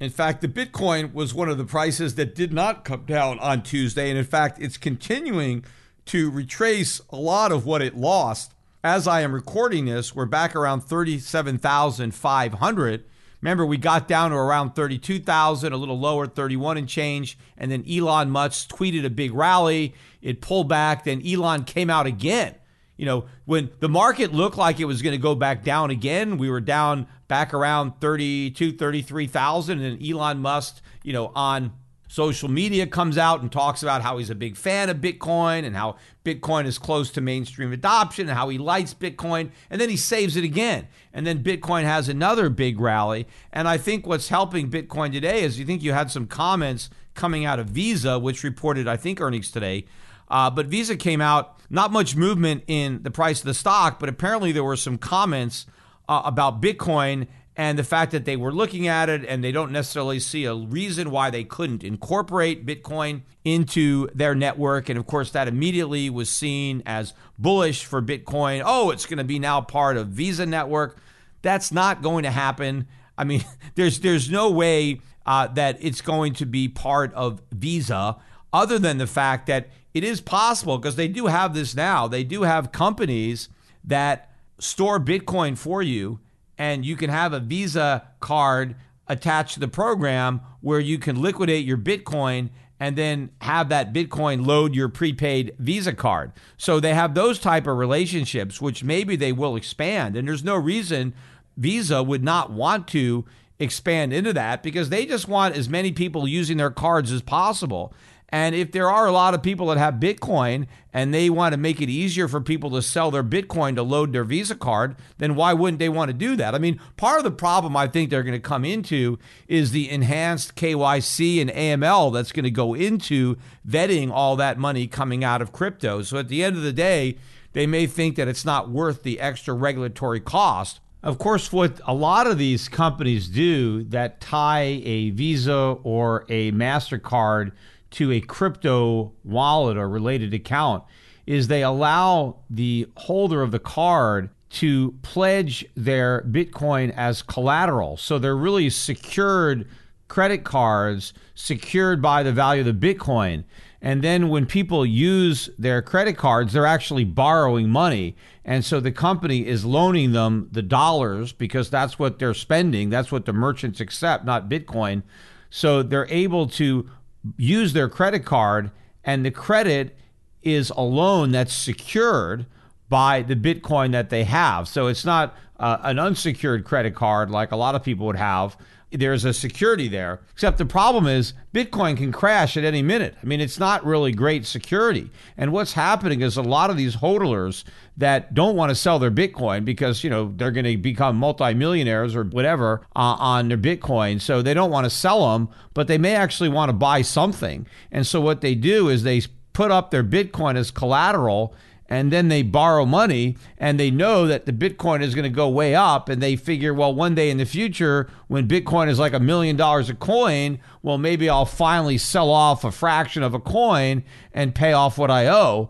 In fact, the Bitcoin was one of the prices that did not come down on Tuesday. And in fact, it's continuing to retrace a lot of what it lost as I am recording this, we're back around 37,500. Remember, we got down to around 32,000, a little lower, 31 and change. And then Elon Musk tweeted a big rally. It pulled back. Then Elon came out again. You know, when the market looked like it was going to go back down again, we were down back around 32, 33,000. And Elon Musk, you know, on social media comes out and talks about how he's a big fan of Bitcoin and how Bitcoin is close to mainstream adoption and how he likes Bitcoin. And then he saves it again. And then Bitcoin has another big rally. And I think what's helping Bitcoin today is you think you had some comments coming out of Visa, which reported, I think, earnings today. Uh, but Visa came out, not much movement in the price of the stock, but apparently there were some comments uh, about Bitcoin and the fact that they were looking at it and they don't necessarily see a reason why they couldn't incorporate Bitcoin into their network. And of course, that immediately was seen as bullish for Bitcoin. Oh, it's going to be now part of Visa network. That's not going to happen. I mean, there's there's no way uh, that it's going to be part of Visa, other than the fact that it is possible because they do have this now. They do have companies that store Bitcoin for you and you can have a Visa card attached to the program where you can liquidate your Bitcoin and then have that Bitcoin load your prepaid Visa card. So they have those type of relationships, which maybe they will expand. And there's no reason Visa would not want to expand into that because they just want as many people using their cards as possible. And if there are a lot of people that have Bitcoin and they want to make it easier for people to sell their Bitcoin to load their Visa card, then why wouldn't they want to do that? I mean, part of the problem I think they're going to come into is the enhanced KYC and AML that's going to go into vetting all that money coming out of crypto. So at the end of the day, they may think that it's not worth the extra regulatory cost. Of course, what a lot of these companies do that tie a Visa or a MasterCard to a crypto wallet or related account is they allow the holder of the card to pledge their Bitcoin as collateral. So they're really secured credit cards secured by the value of the Bitcoin. And then when people use their credit cards, they're actually borrowing money. And so the company is loaning them the dollars because that's what they're spending. That's what the merchants accept, not Bitcoin. So they're able to use their credit card, and the credit is a loan that's secured by the Bitcoin that they have. So it's not uh, an unsecured credit card like a lot of people would have there's a security there. Except the problem is Bitcoin can crash at any minute. I mean, it's not really great security. And what's happening is a lot of these hodlers that don't want to sell their Bitcoin because, you know, they're going to become multimillionaires or whatever uh, on their Bitcoin. So they don't want to sell them, but they may actually want to buy something. And so what they do is they put up their Bitcoin as collateral and then they borrow money and they know that the Bitcoin is going to go way up and they figure, well, one day in the future, when Bitcoin is like a million dollars a coin, well, maybe I'll finally sell off a fraction of a coin and pay off what I owe.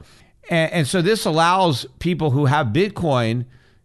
And, and so this allows people who have Bitcoin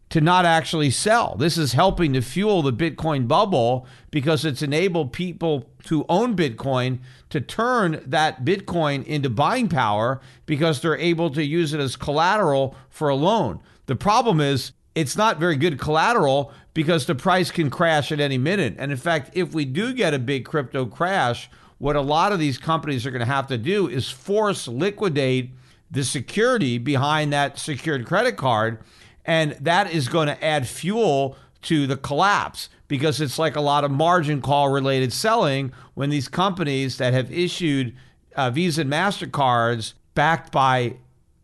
to not actually sell. This is helping to fuel the Bitcoin bubble because it's enabled people who own Bitcoin to turn that Bitcoin into buying power because they're able to use it as collateral for a loan. The problem is it's not very good collateral because the price can crash at any minute. And in fact, if we do get a big crypto crash, what a lot of these companies are going to have to do is force liquidate the security behind that secured credit card and that is going to add fuel to the collapse because it's like a lot of margin call related selling when these companies that have issued uh, Visa and MasterCards backed by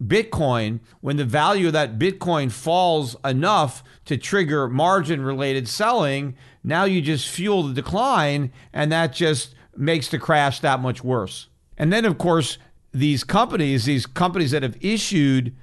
Bitcoin, when the value of that Bitcoin falls enough to trigger margin related selling, now you just fuel the decline and that just makes the crash that much worse. And then, of course, these companies, these companies that have issued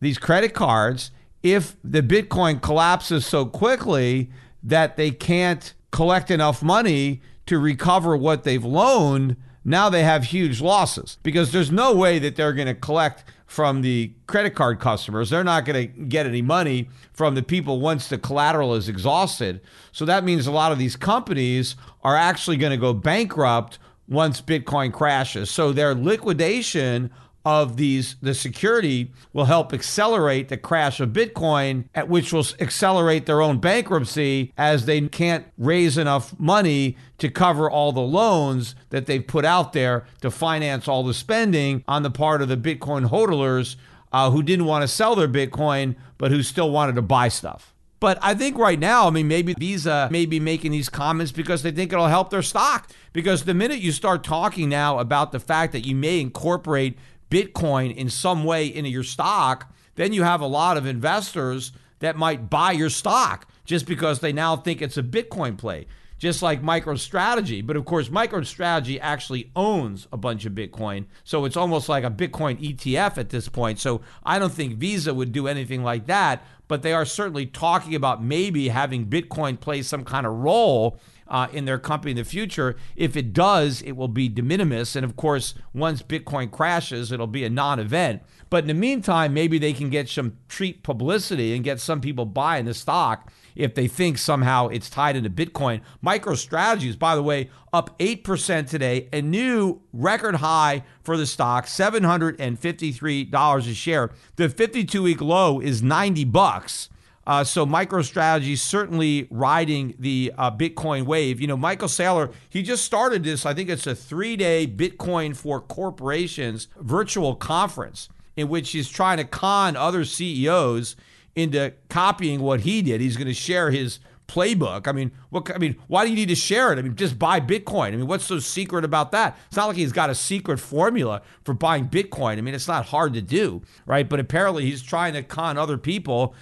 these credit cards, if the Bitcoin collapses so quickly that they can't collect enough money to recover what they've loaned, now they have huge losses because there's no way that they're going to collect from the credit card customers. They're not going to get any money from the people once the collateral is exhausted. So that means a lot of these companies are actually going to go bankrupt once Bitcoin crashes. So their liquidation of these the security will help accelerate the crash of bitcoin at which will accelerate their own bankruptcy as they can't raise enough money to cover all the loans that they've put out there to finance all the spending on the part of the bitcoin hodlers uh, who didn't want to sell their bitcoin but who still wanted to buy stuff but I think right now, I mean, maybe Visa may be making these comments because they think it'll help their stock. Because the minute you start talking now about the fact that you may incorporate Bitcoin in some way into your stock, then you have a lot of investors that might buy your stock just because they now think it's a Bitcoin play, just like MicroStrategy. But of course, MicroStrategy actually owns a bunch of Bitcoin. So it's almost like a Bitcoin ETF at this point. So I don't think Visa would do anything like that, but they are certainly talking about maybe having Bitcoin play some kind of role uh, in their company in the future. If it does, it will be de minimis. And of course, once Bitcoin crashes, it'll be a non event. But in the meantime, maybe they can get some treat publicity and get some people buying the stock if they think somehow it's tied into Bitcoin. MicroStrategies, by the way, up 8% today, a new record high for the stock, $753 a share. The 52 week low is 90 bucks. Uh, so MicroStrategy certainly riding the uh, Bitcoin wave. You know, Michael Saylor, he just started this. I think it's a three-day Bitcoin for corporations virtual conference in which he's trying to con other CEOs into copying what he did. He's going to share his playbook. I mean, what? I mean, why do you need to share it? I mean, just buy Bitcoin. I mean, what's so secret about that? It's not like he's got a secret formula for buying Bitcoin. I mean, it's not hard to do, right? But apparently, he's trying to con other people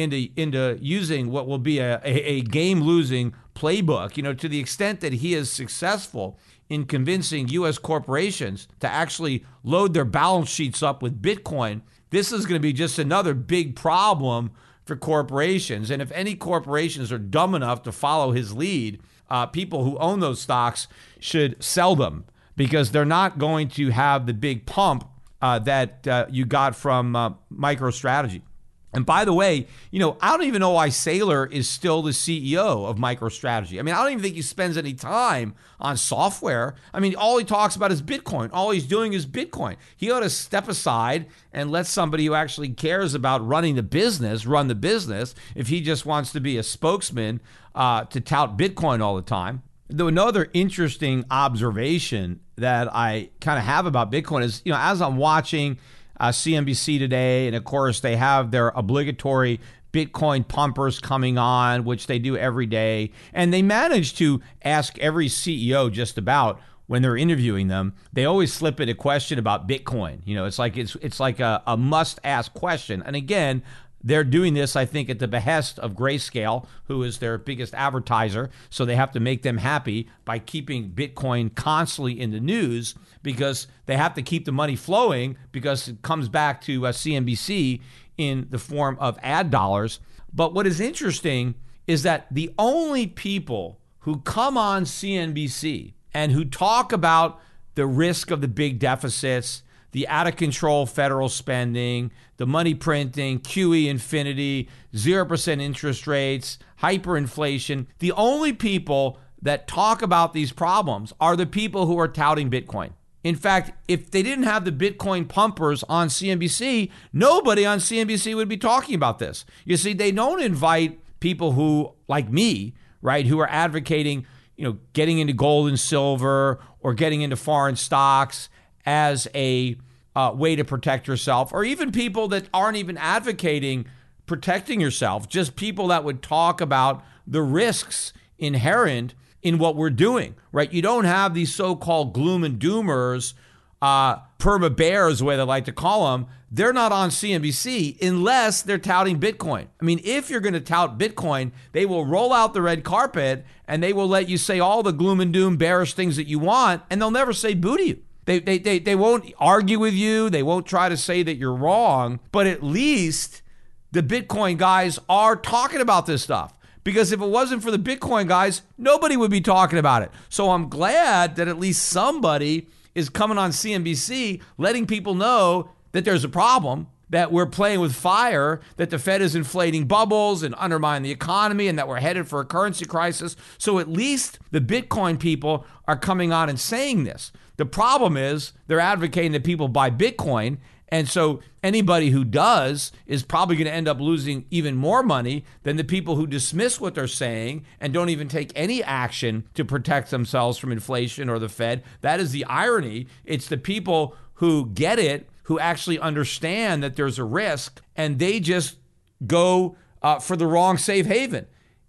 into into using what will be a, a, a game losing playbook. You know, to the extent that he is successful in convincing U.S. corporations to actually load their balance sheets up with Bitcoin. This is going to be just another big problem for corporations. And if any corporations are dumb enough to follow his lead, uh, people who own those stocks should sell them because they're not going to have the big pump uh, that uh, you got from uh, MicroStrategy. And by the way, you know, I don't even know why Saylor is still the CEO of MicroStrategy. I mean, I don't even think he spends any time on software. I mean, all he talks about is Bitcoin. All he's doing is Bitcoin. He ought to step aside and let somebody who actually cares about running the business run the business if he just wants to be a spokesman uh, to tout Bitcoin all the time. Though another interesting observation that I kind of have about Bitcoin is, you know, as I'm watching – uh, CNBC today. And of course, they have their obligatory Bitcoin pumpers coming on, which they do every day. And they manage to ask every CEO just about when they're interviewing them, they always slip in a question about Bitcoin. You know, it's like it's it's like a, a must ask question. And again, they're doing this, I think, at the behest of Grayscale, who is their biggest advertiser. So they have to make them happy by keeping Bitcoin constantly in the news because they have to keep the money flowing because it comes back to uh, CNBC in the form of ad dollars. But what is interesting is that the only people who come on CNBC and who talk about the risk of the big deficits, the out of control federal spending, the money printing, QE infinity, 0% interest rates, hyperinflation. The only people that talk about these problems are the people who are touting Bitcoin. In fact, if they didn't have the Bitcoin pumpers on CNBC, nobody on CNBC would be talking about this. You see, they don't invite people who, like me, right, who are advocating, you know, getting into gold and silver or getting into foreign stocks as a uh, way to protect yourself, or even people that aren't even advocating protecting yourself, just people that would talk about the risks inherent in what we're doing, right? You don't have these so called gloom and doomers, uh, perma bears, the way they like to call them. They're not on CNBC unless they're touting Bitcoin. I mean, if you're going to tout Bitcoin, they will roll out the red carpet and they will let you say all the gloom and doom bearish things that you want, and they'll never say boo to you. They, they, they, they won't argue with you. They won't try to say that you're wrong, but at least the Bitcoin guys are talking about this stuff. Because if it wasn't for the Bitcoin guys, nobody would be talking about it. So I'm glad that at least somebody is coming on CNBC letting people know that there's a problem, that we're playing with fire, that the Fed is inflating bubbles and undermining the economy, and that we're headed for a currency crisis. So at least the Bitcoin people are coming on and saying this. The problem is they're advocating that people buy Bitcoin and so anybody who does is probably going to end up losing even more money than the people who dismiss what they're saying and don't even take any action to protect themselves from inflation or the Fed. That is the irony. It's the people who get it, who actually understand that there's a risk, and they just go uh, for the wrong safe haven.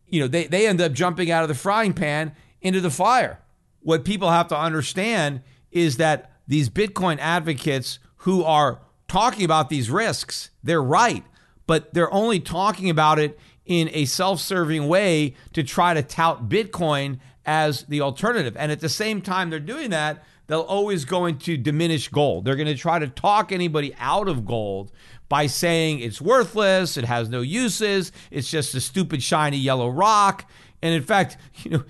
You know, they, they end up jumping out of the frying pan into the fire. What people have to understand is that these Bitcoin advocates who are talking about these risks. They're right, but they're only talking about it in a self serving way to try to tout Bitcoin as the alternative. And at the same time, they're doing that, they're always going to diminish gold. They're going to try to talk anybody out of gold by saying it's worthless, it has no uses, it's just a stupid shiny yellow rock. And in fact, you know,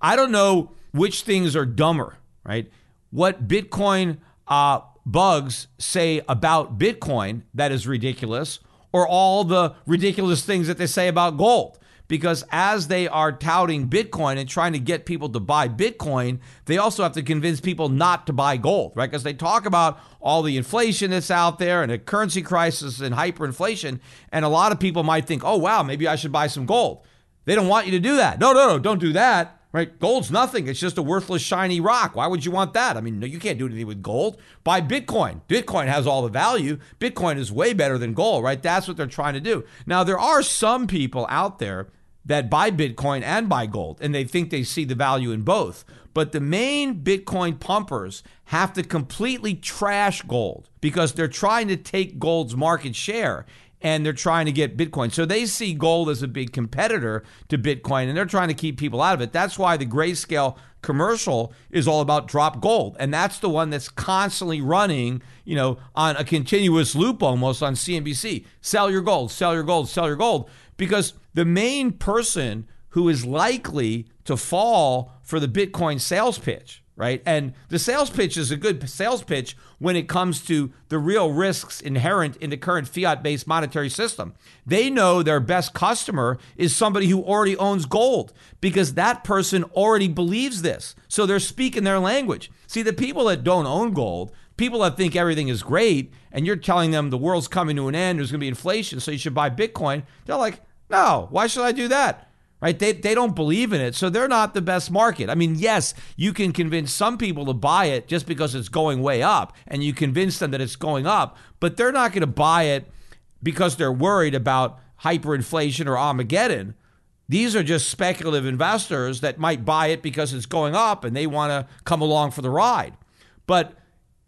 I don't know which things are dumber, right? What Bitcoin uh, bugs say about Bitcoin that is ridiculous, or all the ridiculous things that they say about gold. because as they are touting Bitcoin and trying to get people to buy Bitcoin, they also have to convince people not to buy gold, right? Because they talk about all the inflation that's out there and a currency crisis and hyperinflation. And a lot of people might think, oh, wow, maybe I should buy some gold. They don't want you to do that. No, no, no, don't do that right? Gold's nothing. It's just a worthless, shiny rock. Why would you want that? I mean, no, you can't do anything with gold. Buy Bitcoin. Bitcoin has all the value. Bitcoin is way better than gold, right? That's what they're trying to do. Now, there are some people out there that buy Bitcoin and buy gold, and they think they see the value in both. But the main Bitcoin pumpers have to completely trash gold because they're trying to take gold's market share and they're trying to get Bitcoin. So they see gold as a big competitor to Bitcoin and they're trying to keep people out of it. That's why the grayscale commercial is all about drop gold. And that's the one that's constantly running, you know, on a continuous loop almost on CNBC. Sell your gold, sell your gold, sell your gold. Because the main person who is likely to fall for the Bitcoin sales pitch right? And the sales pitch is a good sales pitch when it comes to the real risks inherent in the current fiat based monetary system. They know their best customer is somebody who already owns gold because that person already believes this. So they're speaking their language. See, the people that don't own gold, people that think everything is great, and you're telling them the world's coming to an end, there's going to be inflation, so you should buy Bitcoin, they're like, no, why should I do that? Right? They, they don't believe in it. So they're not the best market. I mean, yes, you can convince some people to buy it just because it's going way up and you convince them that it's going up, but they're not going to buy it because they're worried about hyperinflation or Armageddon. These are just speculative investors that might buy it because it's going up and they want to come along for the ride. But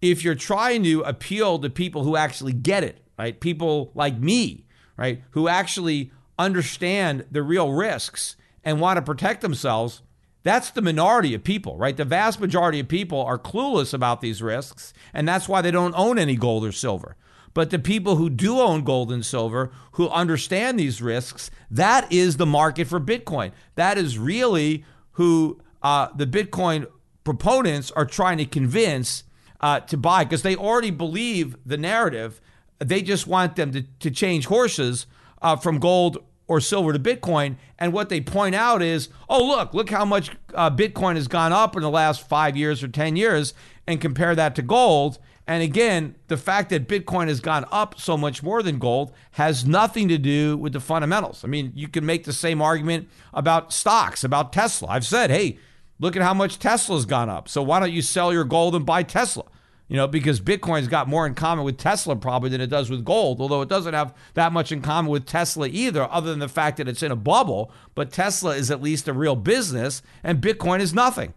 if you're trying to appeal to people who actually get it, right? People like me, right? Who actually understand the real risks and want to protect themselves, that's the minority of people, right? The vast majority of people are clueless about these risks, and that's why they don't own any gold or silver. But the people who do own gold and silver, who understand these risks, that is the market for Bitcoin. That is really who uh, the Bitcoin proponents are trying to convince uh, to buy because they already believe the narrative. They just want them to, to change horses uh, from gold or silver to Bitcoin. And what they point out is, oh, look, look how much uh, Bitcoin has gone up in the last five years or 10 years, and compare that to gold. And again, the fact that Bitcoin has gone up so much more than gold has nothing to do with the fundamentals. I mean, you can make the same argument about stocks, about Tesla. I've said, hey, look at how much Tesla's gone up. So why don't you sell your gold and buy Tesla? You know, because Bitcoin's got more in common with Tesla probably than it does with gold, although it doesn't have that much in common with Tesla either, other than the fact that it's in a bubble. But Tesla is at least a real business, and Bitcoin is nothing.